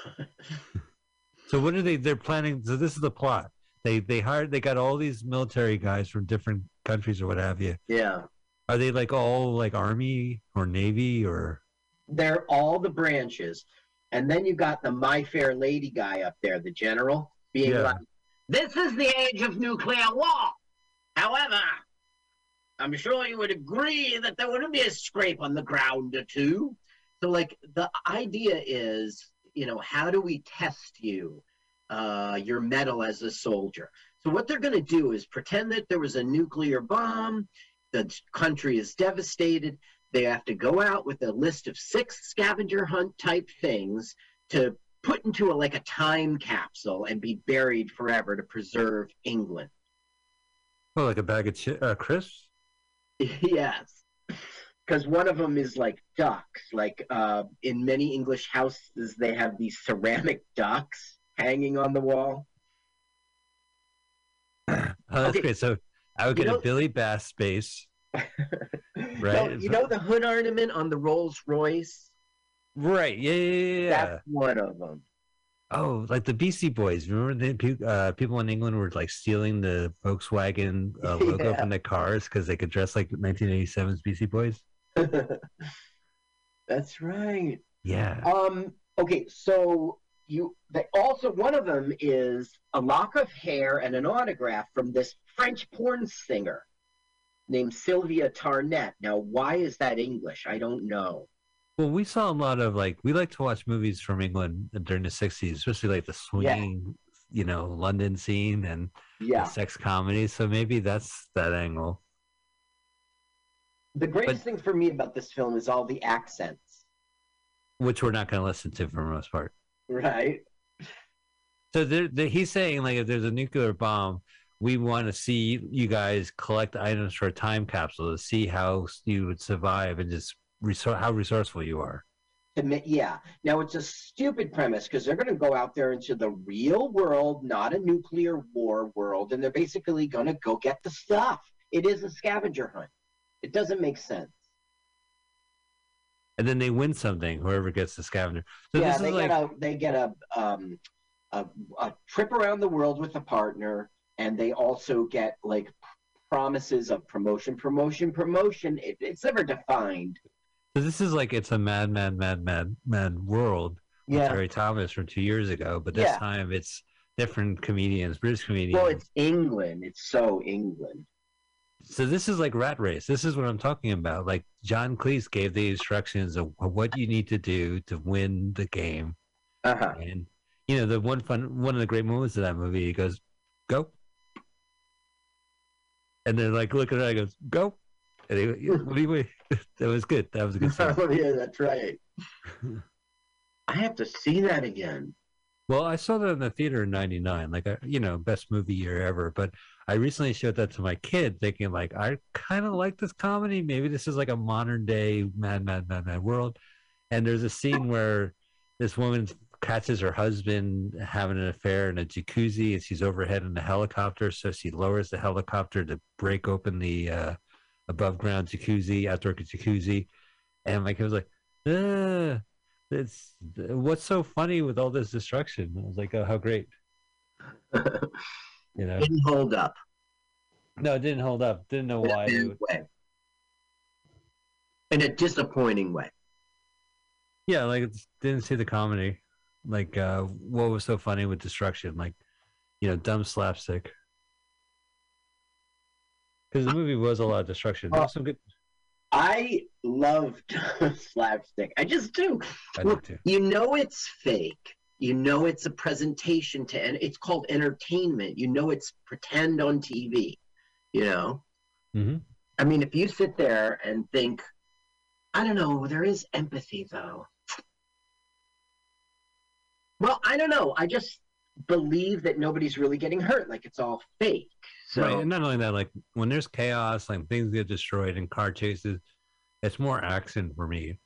So what are they? They're planning. So this is the plot. They they hired. They got all these military guys from different countries or what have you. Yeah, Are they like all like army or navy or? they're all the branches, and then you got the My Fair Lady guy up there, the general, being Yeah. like, "This is the age of nuclear war." However, I'm sure you would agree that there wouldn't be a scrape on the ground or two. So, like, the idea is, you know, how do we test you, uh, your metal as a soldier? So, what they're going to do is pretend that there was a nuclear bomb, the country is devastated. They have to go out with a list of six scavenger hunt type things to put into a, like a time capsule and be buried forever to preserve England. Oh, like a bag of chi- uh, crisps. yes. Because one of them is like ducks. Like uh, in many English houses, they have these ceramic ducks hanging on the wall. Oh, that's Okay. great. So I would You get know- a Billy Bass space. No, you know the hood ornament on the Rolls Royce? Right. Yeah, yeah, yeah. That's one of them. Oh, like the Beastie Boys. Remember the uh, people in England were like stealing the Volkswagen uh, logo Yeah. from the cars because they could dress like 1987's Beastie Boys. That's right. Yeah. Um. Okay. So you. They also one of them is a lock of hair and an autograph from this French porn singer named Sylvia Tarnett. Now, why is that English? I don't know. Well, we saw a lot of like we like to watch movies from England during the 60s, especially like the swinging, you know, London scene and Yeah. sex comedy. So maybe that's that angle. The greatest But- thing for me about this film is all the accents. which we're not going to listen to for the most part. Right. So there, there, he's saying like if there's a nuclear bomb, we want to see you guys collect items for a time capsule to see how you would survive and just resor- how resourceful you are. Yeah. Now it's a stupid premise because they're going to go out there into the real world, not a nuclear war world, and they're basically going to go get the stuff. It is a scavenger hunt. It doesn't make sense. And then they win something, whoever gets the scavenger. So yeah, this they like get a they get a um a, a trip around the world with a partner, and they also get like promises of promotion, promotion, promotion. It, it's never defined. So this is like it's a mad, mad, mad, mad, mad world. with Yeah. Terry-Thomas from two years ago, but this Yeah. time it's different comedians, British comedians. Well, it's England. It's so England. So this is like rat race. This is what I'm talking about. Like John Cleese gave the instructions of what you need to do to win the game. Uh huh. And you know, the one fun one of the great moments of that movie, he goes, Go. And they're like looking at it, he goes, Go. And he, what do you that was good. That was a good scene. oh yeah, that's right. I have to see that again. Well, I saw that in the theater in '99, like a you know best movie year ever. But I recently showed that to my kid, thinking like I kind of like this comedy. Maybe this is like a modern day Mad Mad Mad Mad World. And there's a scene where this woman catches her husband having an affair in a jacuzzi, and she's overhead in a helicopter. So she lowers the helicopter to break open the uh, above ground jacuzzi, outdoor jacuzzi. And like kid was like, "Ah." it's what's so funny with all this destruction. I was like, oh, how great, you know? Didn't hold up. No, it didn't hold up. Didn't know in why. it would- way. In a disappointing way. Yeah, like didn't see the comedy. Like, uh, what was so funny with destruction? Like, you know, dumb slapstick. Because the movie was a lot of destruction. There some good. I loved slapstick. I just do. I did too. You know it's fake. You know it's a presentation to, and it's called entertainment. You know it's pretend on TV. You know. hmm I mean, if you sit there and think, I don't know, there is empathy though. Well, I don't know. I just believe that nobody's really getting hurt. Like it's all fake. So Right, and not only that, like when there's chaos, like things get destroyed and car chases, it's more action for me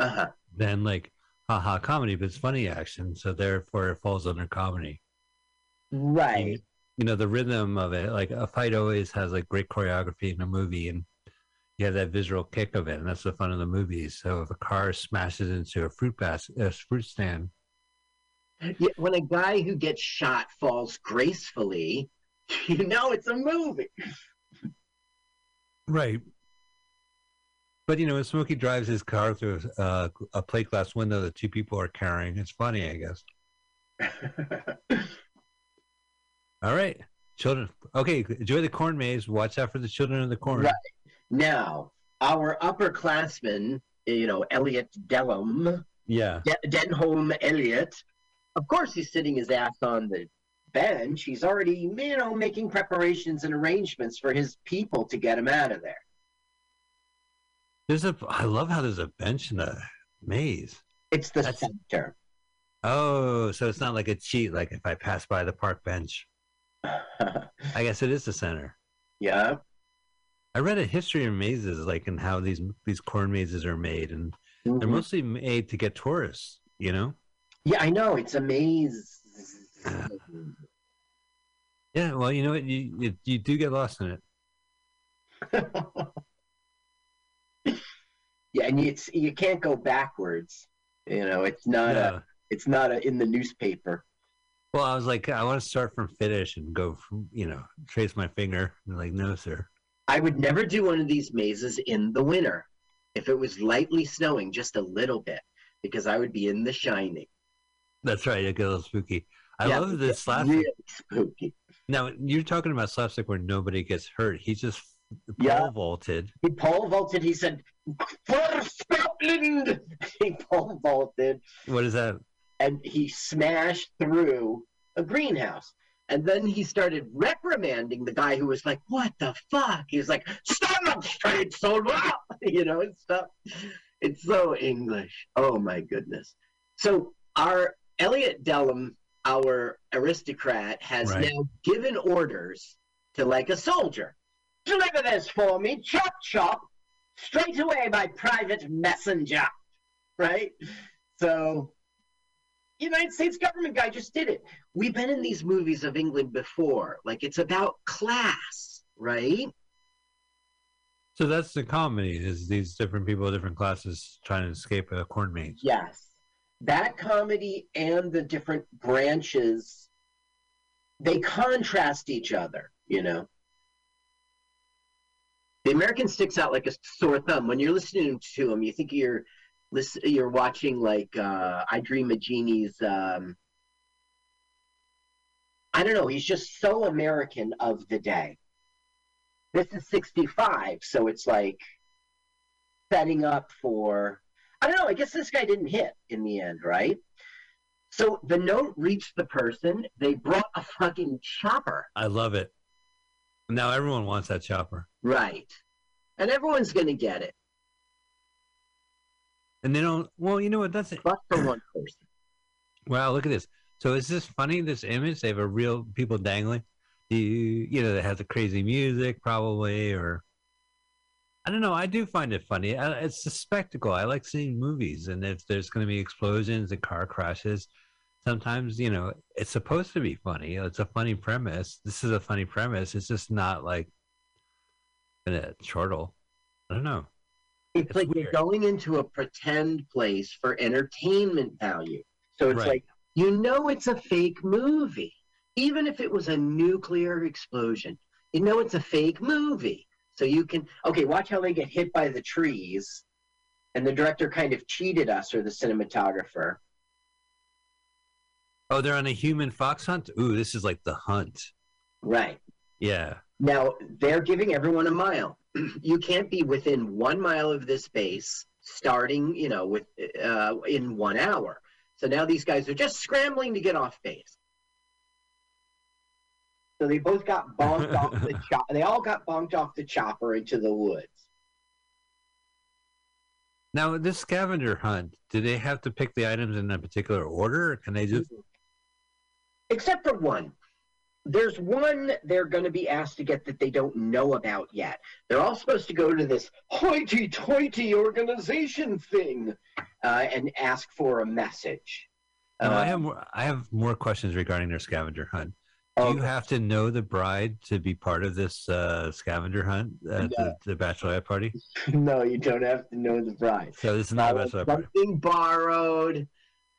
uh-huh. than like haha comedy, but it's funny action, so therefore it falls under comedy. right. you know the rhythm of it like a fight always has like great choreography in a movie and you have that visual kick of it and that's the fun of the movies so if a car smashes into a fruit basket a fruit stand Yeah, when a guy who gets shot falls gracefully, you know it's a movie. right. But you know when smokey drives his car through uh, a plate glass window that two people are carrying it's funny i guess. All right. Children okay enjoy the corn maze. Watch out for the children of the corn. Right. now, our upperclassman, you know, Elliot Dellum, yeah. De- Denholm Elliott, of course he's sitting his ass on the bench. He's already, you know, making preparations and arrangements for his people to get him out of there. there's a i love how there's a bench in the maze It's the That's- center. Oh, so it's not like a cheat, like if I pass by the park bench. I guess it is the center. yeah. I read a history of mazes, like and how these these corn mazes are made, and they're Mhm. mostly made to get tourists. You know? Yeah, I know. It's a maze. Yeah. Well, you know what? You you, you do get lost in it. yeah, and it's you can't go backwards. You know, it's not Yeah. a it's not a, in the newspaper. Well, I was like, I want to start from finish and go, from, you know, trace my finger. And like, no, sir. I would never do one of these mazes in the winter if it was lightly snowing just a little bit because I would be in the shining. That's right. It gets a little spooky. I Yeah, love this last. Really spooky. Now you're talking about slapstick where nobody gets hurt. He just pole Yeah. vaulted. He pole vaulted. He said, "For Scotland!" He pole vaulted What is that? and he smashed through a greenhouse. And then he started reprimanding the guy who was like, "What the fuck?" He was like, "Stand up straight, soldier!" You know, and stuff. It's so English. Oh my goodness. So our Elliot Dellum, our aristocrat has Right. now given orders to like a soldier. Deliver this for me, chop chop, straight away by private messenger. Right? So United States government guy just did it. We've been in these movies of England before. Like it's about class, right? So that's the comedy is these different people, of different classes trying to escape a corn maze. Yes. That comedy and the different branches, they contrast each other, you know. The American sticks out like a sore thumb. When you're listening to him, you think you're listen, you're watching like uh, I Dream of Jeannie's um, i don't know. He's just so American of the day. This is 65, so it's like setting up for I don't know. I guess this guy didn't hit in the end, right? So the note reached the person. They brought a fucking chopper, I love it. Now everyone wants that chopper. right? And everyone's gonna get it, And they don't well, you know what, that's it. but for one person. Wow, look at this. So is this funny, this image? They have a real people dangling. You you know, they have the crazy music probably or I don't know. I do find it funny. It's a spectacle. I like seeing movies, and if there's going to be explosions and car crashes, sometimes you know it's supposed to be funny. It's a funny premise. This is a funny premise. It's just not like a chortle. I don't know. It's, It's like weird. you're going into a pretend place for entertainment value. So it's Right. like you know it's a fake movie, even if it was a nuclear explosion. You know it's a fake movie. So you can okay, watch how they get hit by the trees, and the director kind of cheated us or the cinematographer. Oh, they're on a human fox hunt. Ooh, this is like the hunt. Right. Yeah. Now they're giving everyone a mile. you can't be within one mile of this base starting, you know, with uh, in one hour. So now these guys are just scrambling to get off base. So they both got bonked off the chop. They all got bonked off the chopper into the woods. Now, this scavenger hunt, do they have to pick the items in a particular order, or can they just? Except for one. There's one they're going to be asked to get that they don't know about yet. They're all supposed to go to this hoity-toity organization thing uh, and ask for a message. No, I Uh, have more, I have more questions regarding their scavenger hunt. Do you okay. have to know the bride to be part of this uh, scavenger hunt at the, the bachelorette party? no, you don't have to know the bride. So this is not a Uh, bachelorette party. something borrowed.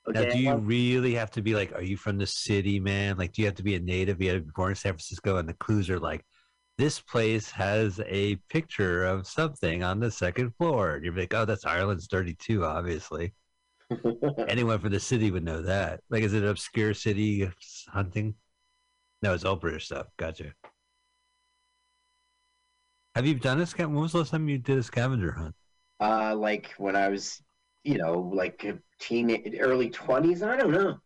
Now, do you really have to be like, are you from the city, man? Like, do you have to be a native? You have to be born in San Francisco, and the clues are like, this place has a picture of something on the second floor. And you're like, oh, that's Ireland's 32, obviously. Anyone from the city would know that. Like, is it an obscure city hunting? No, it's all British stuff. Gotcha. Have you done a scavenger? When was the last time you did a scavenger hunt? uh, like when I was, you know, like a teen, early twenties. I don't know.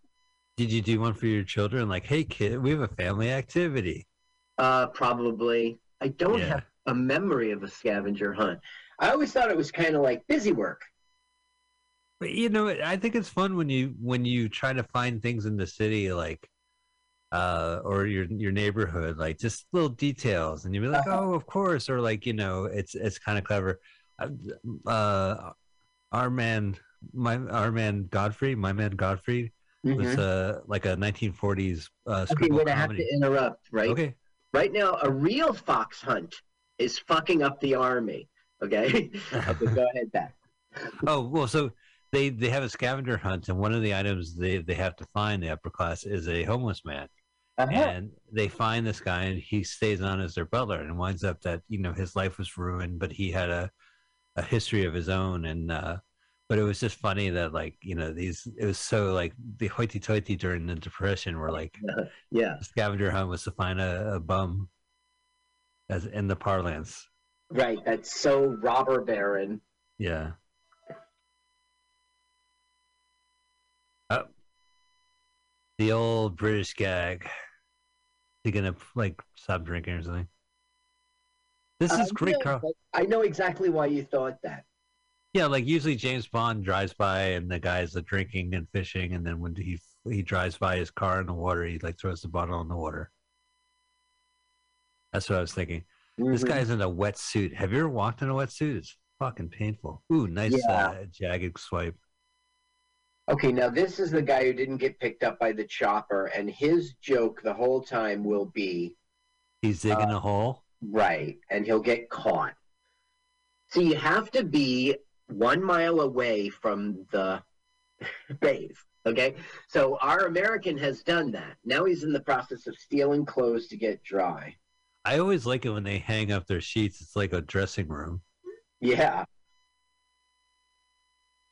Did you do one for your children? Like, hey, kid, we have a family activity. Uh, probably. I don't Yeah. have a memory of a scavenger hunt. I always thought it was kind of like busy work. But you know, I think it's fun when you when you try to find things in the city, like uh, or your your neighborhood, like just little details, and you'd be like, Uh-huh. "Oh, of course," or like you know, it's it's kind of clever. Uh, Uh, our man, my our man Godfrey, my man Godfrey was uh like a 1940s uh, Mm-hmm. Okay, wait, I have to interrupt, right? Okay, Right now, a real fox hunt is fucking up the army. Okay? okay, go ahead, back. Oh well, so they they have a scavenger hunt, and one of the items they they have to find the upper class is a homeless man, Uh-huh. and they find this guy, and he stays on as their butler, and winds up that you know his life was ruined, but he had a a history of his own, and uh, but it was just funny that like you know these it was so like the hoity-toity during the depression were like Yeah, scavenger hunt was to find a, a bum as in the parlance right. That's so robber baron. yeah oh. the old british gag you gonna like stop drinking or something this is Um, great yeah, carl I know exactly why you thought that. yeah like usually james bond drives by and the guy's uh, drinking and fishing and then when he he drives by his car in the water. He like throws the bottle in the water. That's what I was thinking. This Mhm. guy's in a wetsuit. Have you ever walked in a wetsuit? It's fucking painful. Ooh, nice Yeah. uh, jagged swipe. Okay, now this is the guy who didn't get picked up by the chopper, and his joke the whole time will be He's digging Uh, a hole. right, and he'll get caught. So you have to be one mile away from the base. Okay, so our American has done that. Now he's in the process of stealing clothes to get dry. I always like it when they hang up their sheets. It's like a dressing room. Yeah.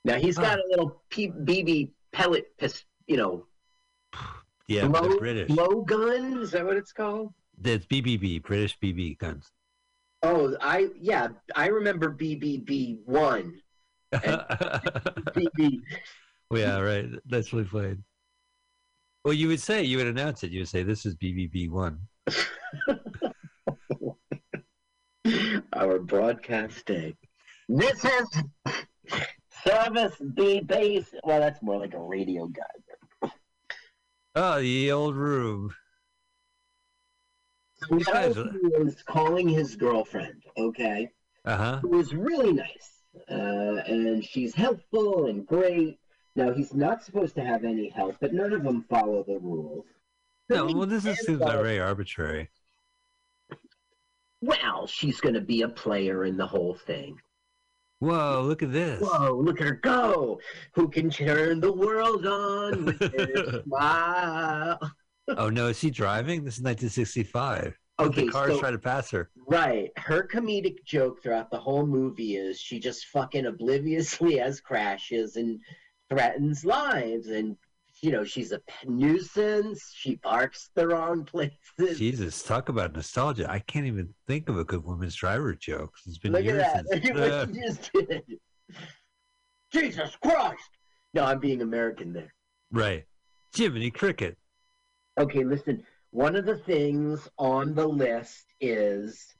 Now he's got a little P- BB pellet, pis- you know, Yeah, blow, British. blow gun. Is that what it's called? It's BBB, British BB guns. Oh, I yeah, I remember BBB one. BB. yeah, right. That's really funny. Well, you would say you would announce it. You would say this is BBB one. Our broadcast day. This is service B base. Well, that's more like a radio guy. Oh, the old room. So now guys he was calling his girlfriend. Okay. Uh huh. who is really nice, uh, and she's helpful and great. Now he's not supposed to have any help, but none of them follow the rules. So No, well, this is, seems like very arbitrary. Well, she's going to be a player in the whole thing. Whoa, look at this. Whoa, look at her go! Who can turn the world on with her smile? Oh no, is she driving? This is 1965. Okay, the car's so trying to pass her. right, her comedic joke throughout the whole movie is she just fucking obliviously has crashes and threatens lives, and you know she's a nuisance. She barks the wrong places. Jesus, talk about nostalgia. I can't even think of a good women's driver joke. It's been Look years at that! since. Look Uh, what you just did. Jesus Christ! No, I'm being American there. right. Jiminy Cricket. Okay, listen. One of the things on the list is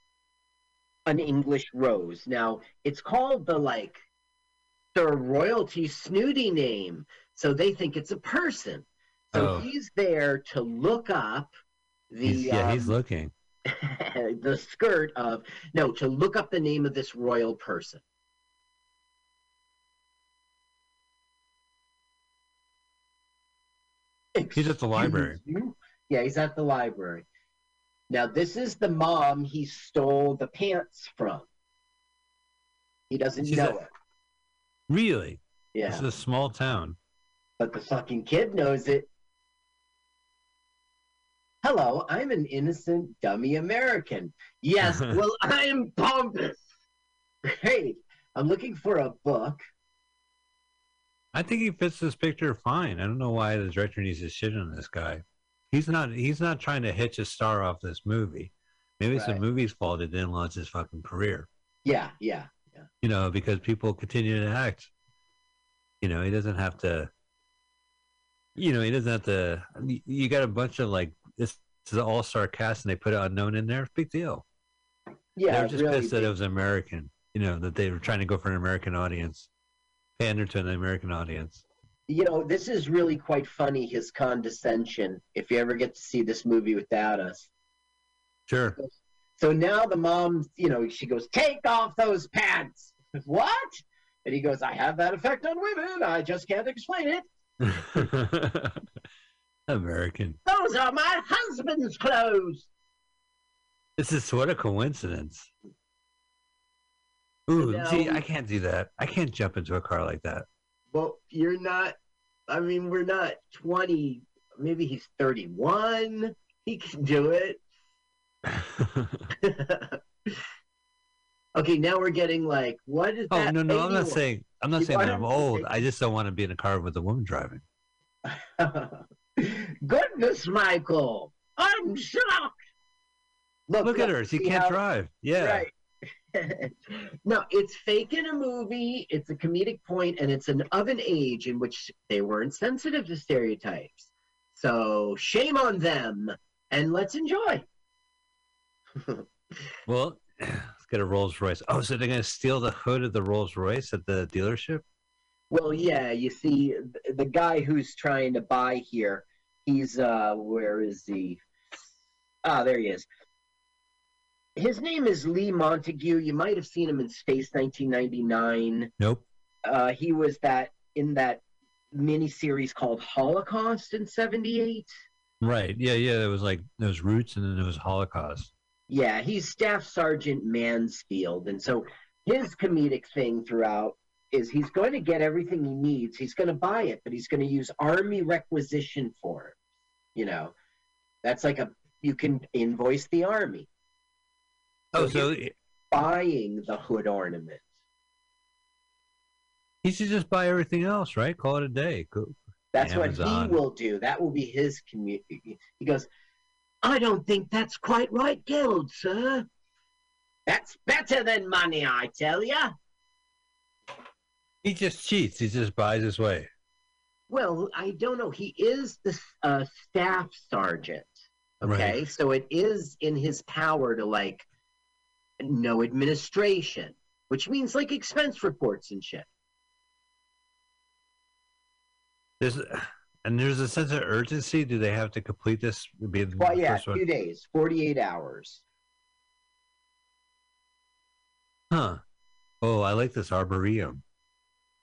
an English rose. Now, it's called the like the royalty snooty name, so they think it's a person. So Oh. he's there to look up the He's, yeah, he's um, looking. the skirt of no to look up the name of this royal person. He's at the library. Yeah, he's at the library. Now, this is the mom he stole the pants from. He doesn't She's know a- it. Really? Yeah, This is a small town. But the fucking kid knows it. Hello, I'm an innocent dummy American. Yes, well, I'm pompous. Great. I'm looking for a book. I think he fits this picture fine. I don't know why the director needs to shit on this guy. He's not. He's not trying to hitch a star off this movie. Maybe it's the movie's fault it didn't launch his fucking career. Yeah, yeah, yeah. You know, because people continue to act. You know, he doesn't have to. You know, he doesn't have to. you- got a bunch of like this. Is an all-star cast, and they put an unknown in there. Big deal. Yeah, they were just really pissed that it was American. You know, that they were trying to go for an American audience, pander to an American audience. you know, this is really quite funny, his condescension, if you ever get to see this movie without us. Sure. So now the mom, you know, she goes, Take off those pants. What? And he goes, I have that effect on women. I just can't explain it. American. Those are my husband's clothes. This is what a coincidence. Ooh, now- see, I can't do that. I can't jump into a car like that. Well, you're not, I mean, we're not 20, maybe he's 31. He can do it. okay, now we're getting like, what is that? oh that? no, no, I'm not saying I'm not You saying that I'm old. I just don't want to be in a car with a woman driving. Goodness, Michael, I'm shocked. Look at her; she can't how- drive. Yeah, Right. no, it's fake in a movie. It's a comedic point, and it's an of an age in which they weren't sensitive to stereotypes. So shame on them, and let's enjoy. Well, get a Rolls Royce. Oh, so they're gonna steal the hood of the Rolls Royce at the dealership? Well, yeah, you see, the guy who's trying to buy here, he's uh, where is he? Ah, there he is. His name is Lee Montague. You might have seen him in Space 1999. Nope. Uh, he was that in that miniseries called Holocaust in '78. Right. Yeah, yeah. There was like was Roots and then there was Holocaust. Yeah, he's Staff Sergeant Mansfield, and so his comedic thing throughout is he's going to get everything he needs. He's going to buy it, but he's going to use army requisition forms. You know, that's like a you can invoice the army Oh, So so buying the hood ornament. he should just buy everything else, right? Call it a day. Go- That's Amazon. what he will do. That will be his community. He goes, I don't think that's quite right, Guild, sir. That's better than money, I tell ya. He just cheats. He just buys his way. Well, I don't know. He is the uh, staff sergeant. Okay, so it is in his power to like know administration, which means like expense reports and shit. There's and there's a sense of urgency. Do they have to complete this? Be the Well, yeah, two days, forty-eight hours. Huh. Oh, I like this arboretum.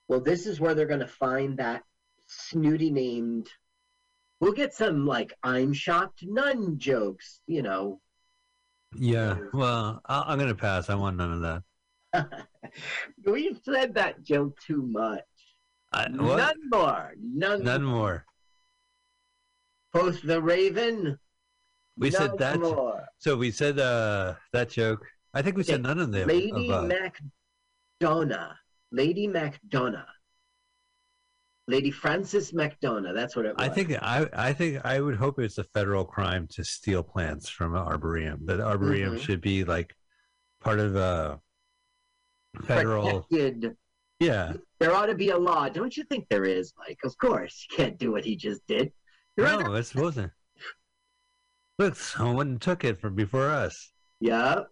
Well, this is where they're going to find that snooty named. We'll get some like I'm shocked nun jokes, you know. Yeah. Well, I, I'm gonna pass. I want none of that. We've said that joke too much. I, what? None more. None, None more. Post the Raven. We none said that. more. So we said uh that joke. I think we said none of them. Lady above. MacDonough. Lady MacDonough. Lady Frances MacDonough. That's what it was. I think I I think I would hope it's a federal crime to steal plants from an arboretum. That arboretum Mhm. should be like part of a federal. Protected. Yeah. There ought to be a law. Don't you think there is, Mike? Of course. You can't do what he just did. You're No, under- it wasn't. Look, someone took it from before us. Yeah.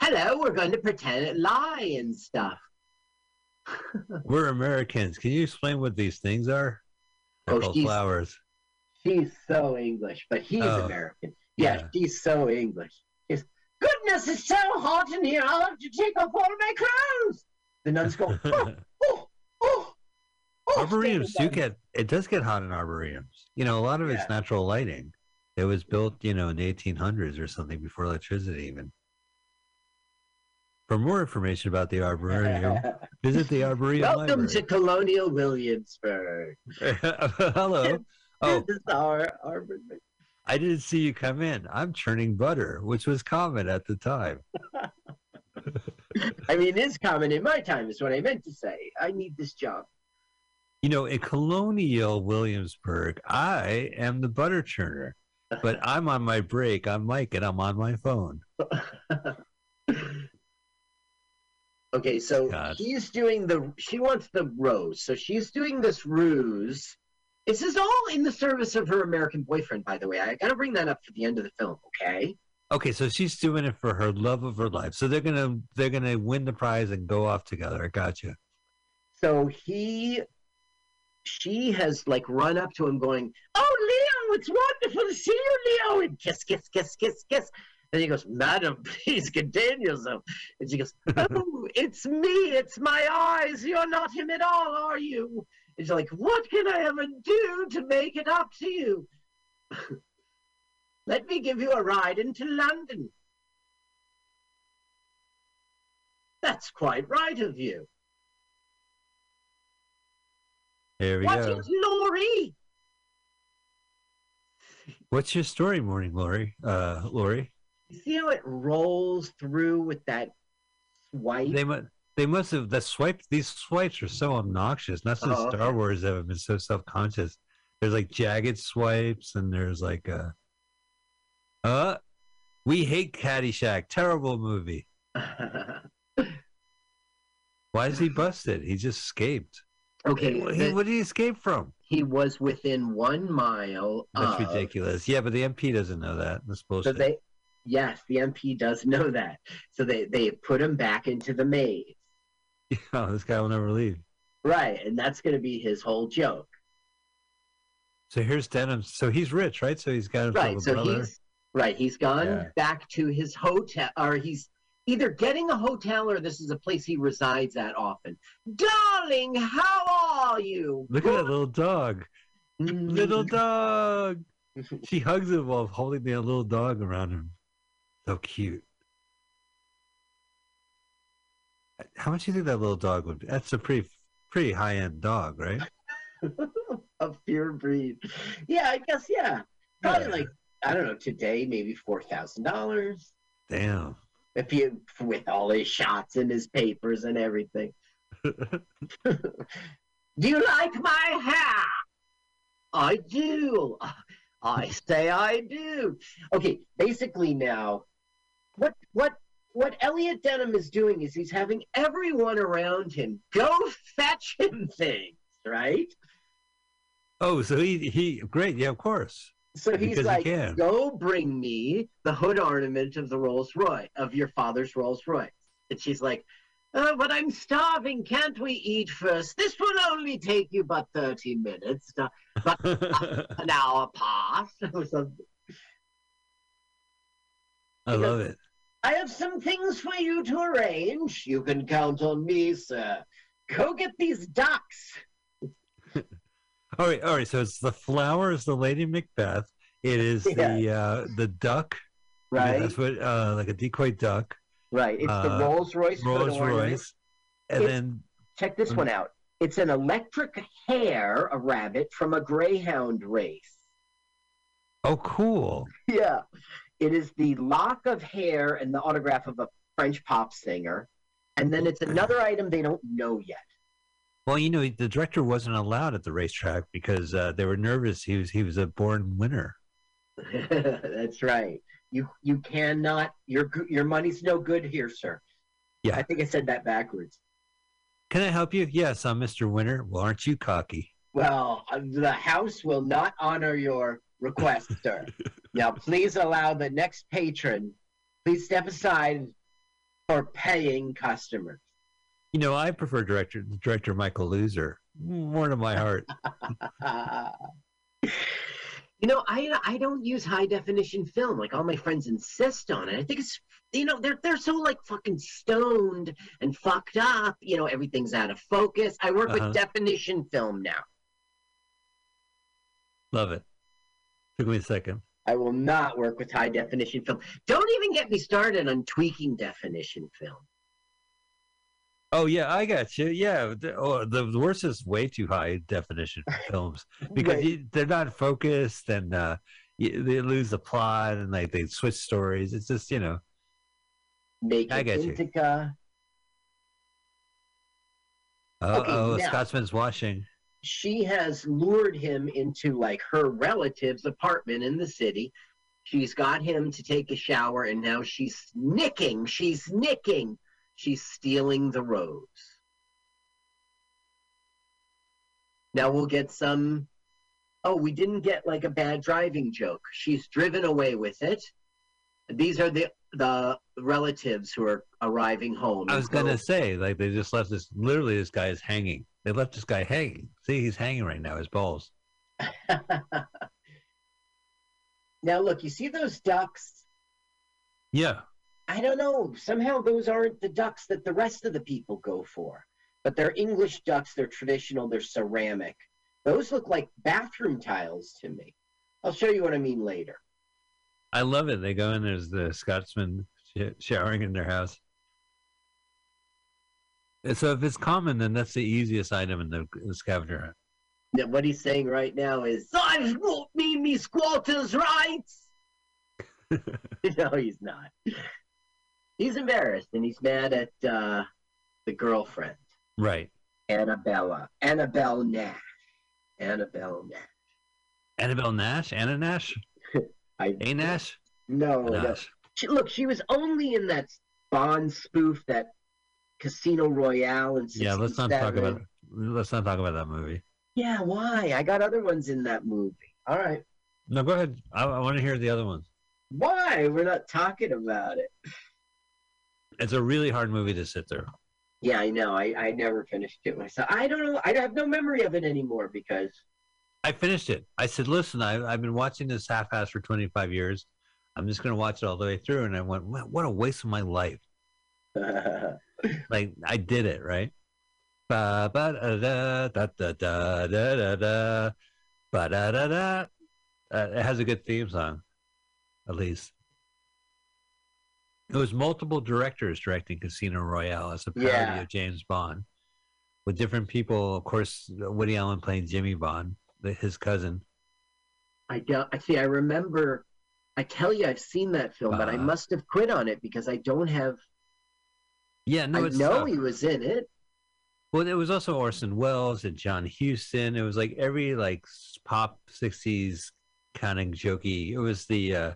Hello, we're going to pretend it lie and stuff. We're Americans. Can you explain what these things are? They're Oh, she's- flowers. She's so English, but he's Oh, American. Yeah, yeah. she's so English. It's, Goodness, it's so hot in here. I'll have to take off all my clothes. The nuns go, oh, oh, oh, oh. arboreums do get it does get hot in arboreums. You know, a lot of it's natural lighting. It was built, you know, in the 1800s or something before electricity even. For more information about the arboreum, visit the arboreum Welcome to. Colonial Williamsburg. Hello. Oh, This is oh. our, our I didn't see you come in. I'm churning butter, which was common at the time. I mean, it is common in my time, is what I meant to say. I need this job. You know, in colonial Williamsburg, I am the butter churner, but I'm on my break. I'm Mike, and I'm on my phone. Okay, so God. he's doing the. She wants the rose, so she's doing this ruse. This is all in the service of her American boyfriend, by the way. I gotta bring that up for the end of the film, okay? Okay, so she's doing it for her love of her life. So they're gonna they're gonna win the prize and go off together. I gotcha. So he, she has like run up to him, going, "Oh, Leo, it's wonderful to see you, Leo!" And kiss, kiss, kiss, kiss, kiss. And he goes, "Madam, please contain yourself." And she goes, "Oh, it's me. It's my eyes. You're not him at all, are you?" She's like, "What can I ever do to make it up to you?" Let me give you a ride into London. That's quite right of you. There we What go. is Laurie? What's your story, morning, Lori? Uh, Lori. You see how it rolls through with that swipe? They must they must have the swipe. These swipes are so obnoxious. Not since Oh, Star. Wars have been so self conscious. There's like jagged swipes, and there's like uh, uh, we hate Caddyshack. Terrible movie. Why is he busted? He just escaped. okay, What, the- what did he escape from? he was within one mile That's of. ridiculous. Yeah, but the MP doesn't know that. That's So bullshit. they, Yes, the MP does know that. So they they put him back into the maze. Yeah, this guy will never leave. Right, and that's going to be his whole joke. So here's Denham. So he's rich, right? So he's got Right, a so brother. he's right. He's gone Yeah. back to his hotel, or he's either getting a hotel or this is a place he resides at often. Darling, how are you? Look at that little dog. Mm. Little dog. She hugs him while holding the little dog around him. So cute. How much do you think that little dog would be? That's a pretty pretty high end dog, right? a pure breed. Yeah, I guess yeah. Probably Yeah. like I don't know today, maybe four thousand dollars. Damn. If you with all his shots and his papers and everything. Do you like my hair? I do. I say I do. Okay, basically now, what what what Elliot Denham is doing is he's having everyone around him go fetch him things, right? oh, so he he great, yeah, of course. So he's Because like, can. "Go bring me the hood ornament of the Rolls Royce of your father's Rolls Royce." And she's like, "Oh, but I'm starving. Can't we eat first? This will only take you but thirty minutes. Uh, But an hour past or something. I love it. I have some things for you to arrange. You can count on me, sir. Go get these ducks. All right, all right. So it's the flower is the Lady Macbeth. It is the uh the duck. Yeah, Right, that's what uh like a decoy duck. right. It's the uh, Rolls Royce. Rolls. Royce. And It's- then Check this one out. It's an electric hare, a rabbit from a greyhound race. oh cool. Yeah. It is the lock of hair and the autograph of a French pop singer. And then it's another item they don't know yet. Well, you know, the director wasn't allowed at the racetrack because uh, they were nervous. He was he was a born winner. That's right. You you cannot your your money's no good here, sir. Yeah. I think I said that backwards. Can I help you? Yes, I'm Mr. Winner. Well, aren't you cocky? Well, uh, the house will not honor your request, sir. Now, please allow the next patron. Please step aside for paying customers. You know, I prefer director director Michael Loser. More to my heart. you know, I I don't use high definition film like all my friends insist on it. I think it's you know they're they're so like fucking stoned and fucked up. You know, everything's out of focus. I work Uh-huh. with definition film now. Love it. Took me a second. I will not work with high definition film. Don't even get me started on tweaking definition film. Oh yeah, I got you. Yeah, the, oh, the, the worst is way too high definition films because Right. you, they're not focused and uh, you, they lose the plot and like they switch stories. It's just you know. Make I get you. Uh oh, now- Scotsman's watching. She has lured him into like her relative's apartment in the city. She's got him to take a shower, and now she's nicking. She's nicking. She's stealing the rose. Now we'll get some. Oh, we didn't get like a bad driving joke. She's driven away with it. These are the the relatives who are arriving home. I was so- gonna say like they just left this. Literally, this guy is hanging. They left this guy hanging. See, he's hanging right now. His balls. now look, you see those ducks? Yeah. I don't know. Somehow those aren't the ducks that the rest of the people go for. But they're English ducks. They're traditional. They're ceramic. Those look like bathroom tiles to me. I'll show you what I mean later. I love it. They go in. There's the Scotsman sh- showering in their house. So if it's common, then that's the easiest item in the, the scavenger hunt. Now, what he's saying right now is, I won't me me squatters' rights. no, he's not. He's embarrassed and he's mad at uh, the girlfriend, Right. Annabella. Annabelle Nash. Annabelle Nash. Annabelle Nash. Anna Nash. I, A Nash. no, no. She, look, she was only in that Bond spoof, that Casino Royale, and Yeah. Let's not talk about. Let's not talk about that movie. Yeah, why? I got other ones in that movie. All right. No, go ahead. I, I want to hear the other ones. Why? We're not talking about it. It's a really hard movie to sit through. Yeah, I know. I, I never finished it myself. I don't know. I have no memory of it anymore because I finished it. I said, "Listen, I, I've been watching this half-ass for 25 years. I'm just going to watch it all the way through." And I went, "What what a waste of my life!" like I did it right. Ba ba da da da da da da da ba da da uh, da. It has a good theme song, at least. It was multiple directors directing Casino Royale as a parody yeah. of James Bond, with different people. Of course, Woody Allen playing Jimmy Bond, his cousin. I don't. I see. I remember. I tell you, I've seen that film, uh, but I uh-huh. must have quit on it because I don't have yeah, no, I know he was in it. Well, it was also Orson Welles and John Huston. It was like every like pop '60s kind of jokey. It was the uh,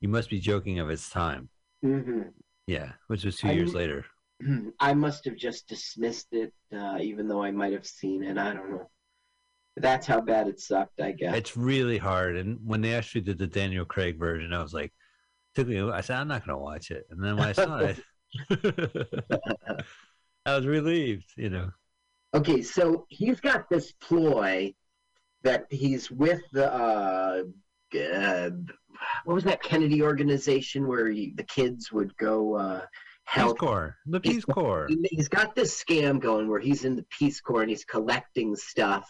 "You Must Be Joking" of its time. hmm Yeah, which was two I years later. I must have just dismissed it, uh, even though I might have seen it. I don't know. That's how bad it sucked, I guess. It's really hard. And when they actually did the Daniel Craig version, I was like, took me. I said, I'm not going to watch it. And then when I saw it, I was relieved. You know. Okay, so he's got this ploy that he's with the uh, uh what was that Kennedy organization where he, the kids would go uh Peace help Corps, the Peace Corps. he- he's got this scam going where he's in the Peace Corps and he's collecting stuff.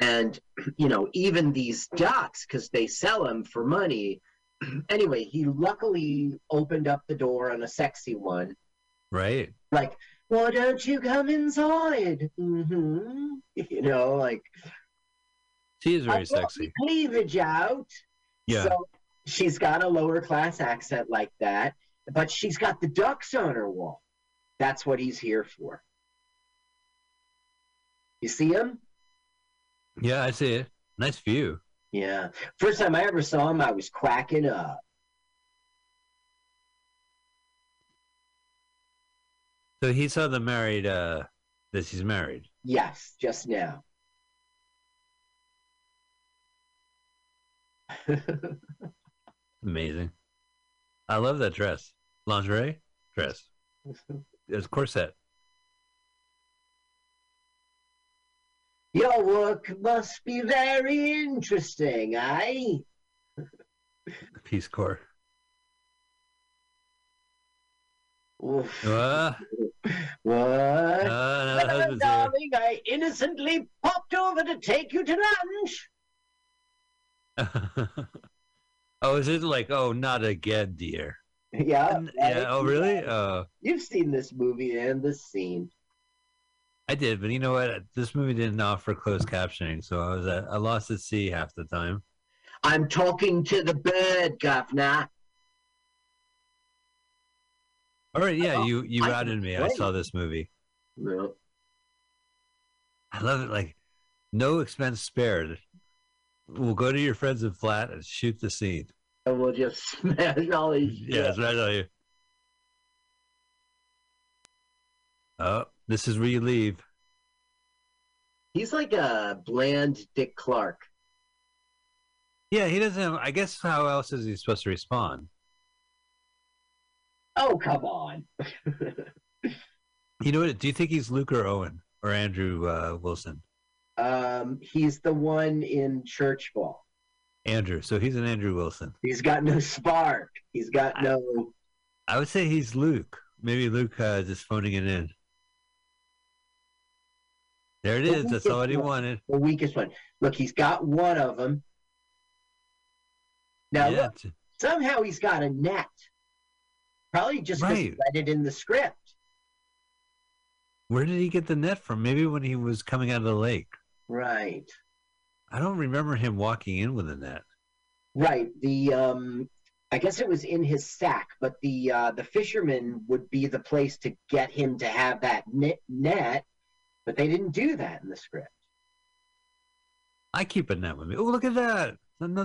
And, you know, even these ducks, because they sell them for money. anyway, he luckily opened up the door on a sexy one. Right. Like, why don't you come inside? hmm You know, like, She is very "I've got sexy. cleavage out. Yeah. So she's got a lower class accent like that, but she's got the ducks on her wall. That's what he's here for. You see him? Yeah, I see it. Nice view. Yeah. First time I ever saw him, I was quacking up. So he saw the married, uh, that she's married. Yes, just now. Amazing. I love that dress. Lingerie dress. It's corset. Your work must be very interesting, eh? Peace Corps. Oof. Uh, What? uh, no, here. darling. I innocently popped over to take you to lunch. oh, is it like, oh, not again, dear? Yeah. Yeah. right? Oh, really? Uh, You've seen this movie and this scene. I did, but you know what? This movie didn't offer closed captioning, so I was at, I lost at sea half the time. I'm talking to the bird, governor. All right, yeah, Oh, you you I routed me. I saw this movie. No. I love it. Like, no expense spared. We'll go to your friends in flat and shoot the scene. And we'll just smash all these. Yeah, what I tell you. Oh, this is where you leave. He's like a bland Dick Clark. Yeah, he doesn't have. I guess how else is he supposed to respond? Oh, come on. You know what? Do you think he's Luke or Owen or Andrew uh, Wilson? um, he's the one in Church Ball. Andrew. So he's an Andrew Wilson. He's got no spark. He's got no. I would say he's Luke. Maybe Luke uh, just phoning it in. There it The is. That's all he one. wanted. The weakest one. Look, he's got one of them. Now, yeah, look, somehow he's got a net. Probably just he Right. read it in the script. where did he get the net from? Maybe when he was coming out of the lake. Right. I don't remember him walking in with a net. Right. The um I guess it was in his sack, but the uh the fisherman would be the place to get him to have that net, net but they didn't do that in the script. I keep a net with me. Oh, look at that. Another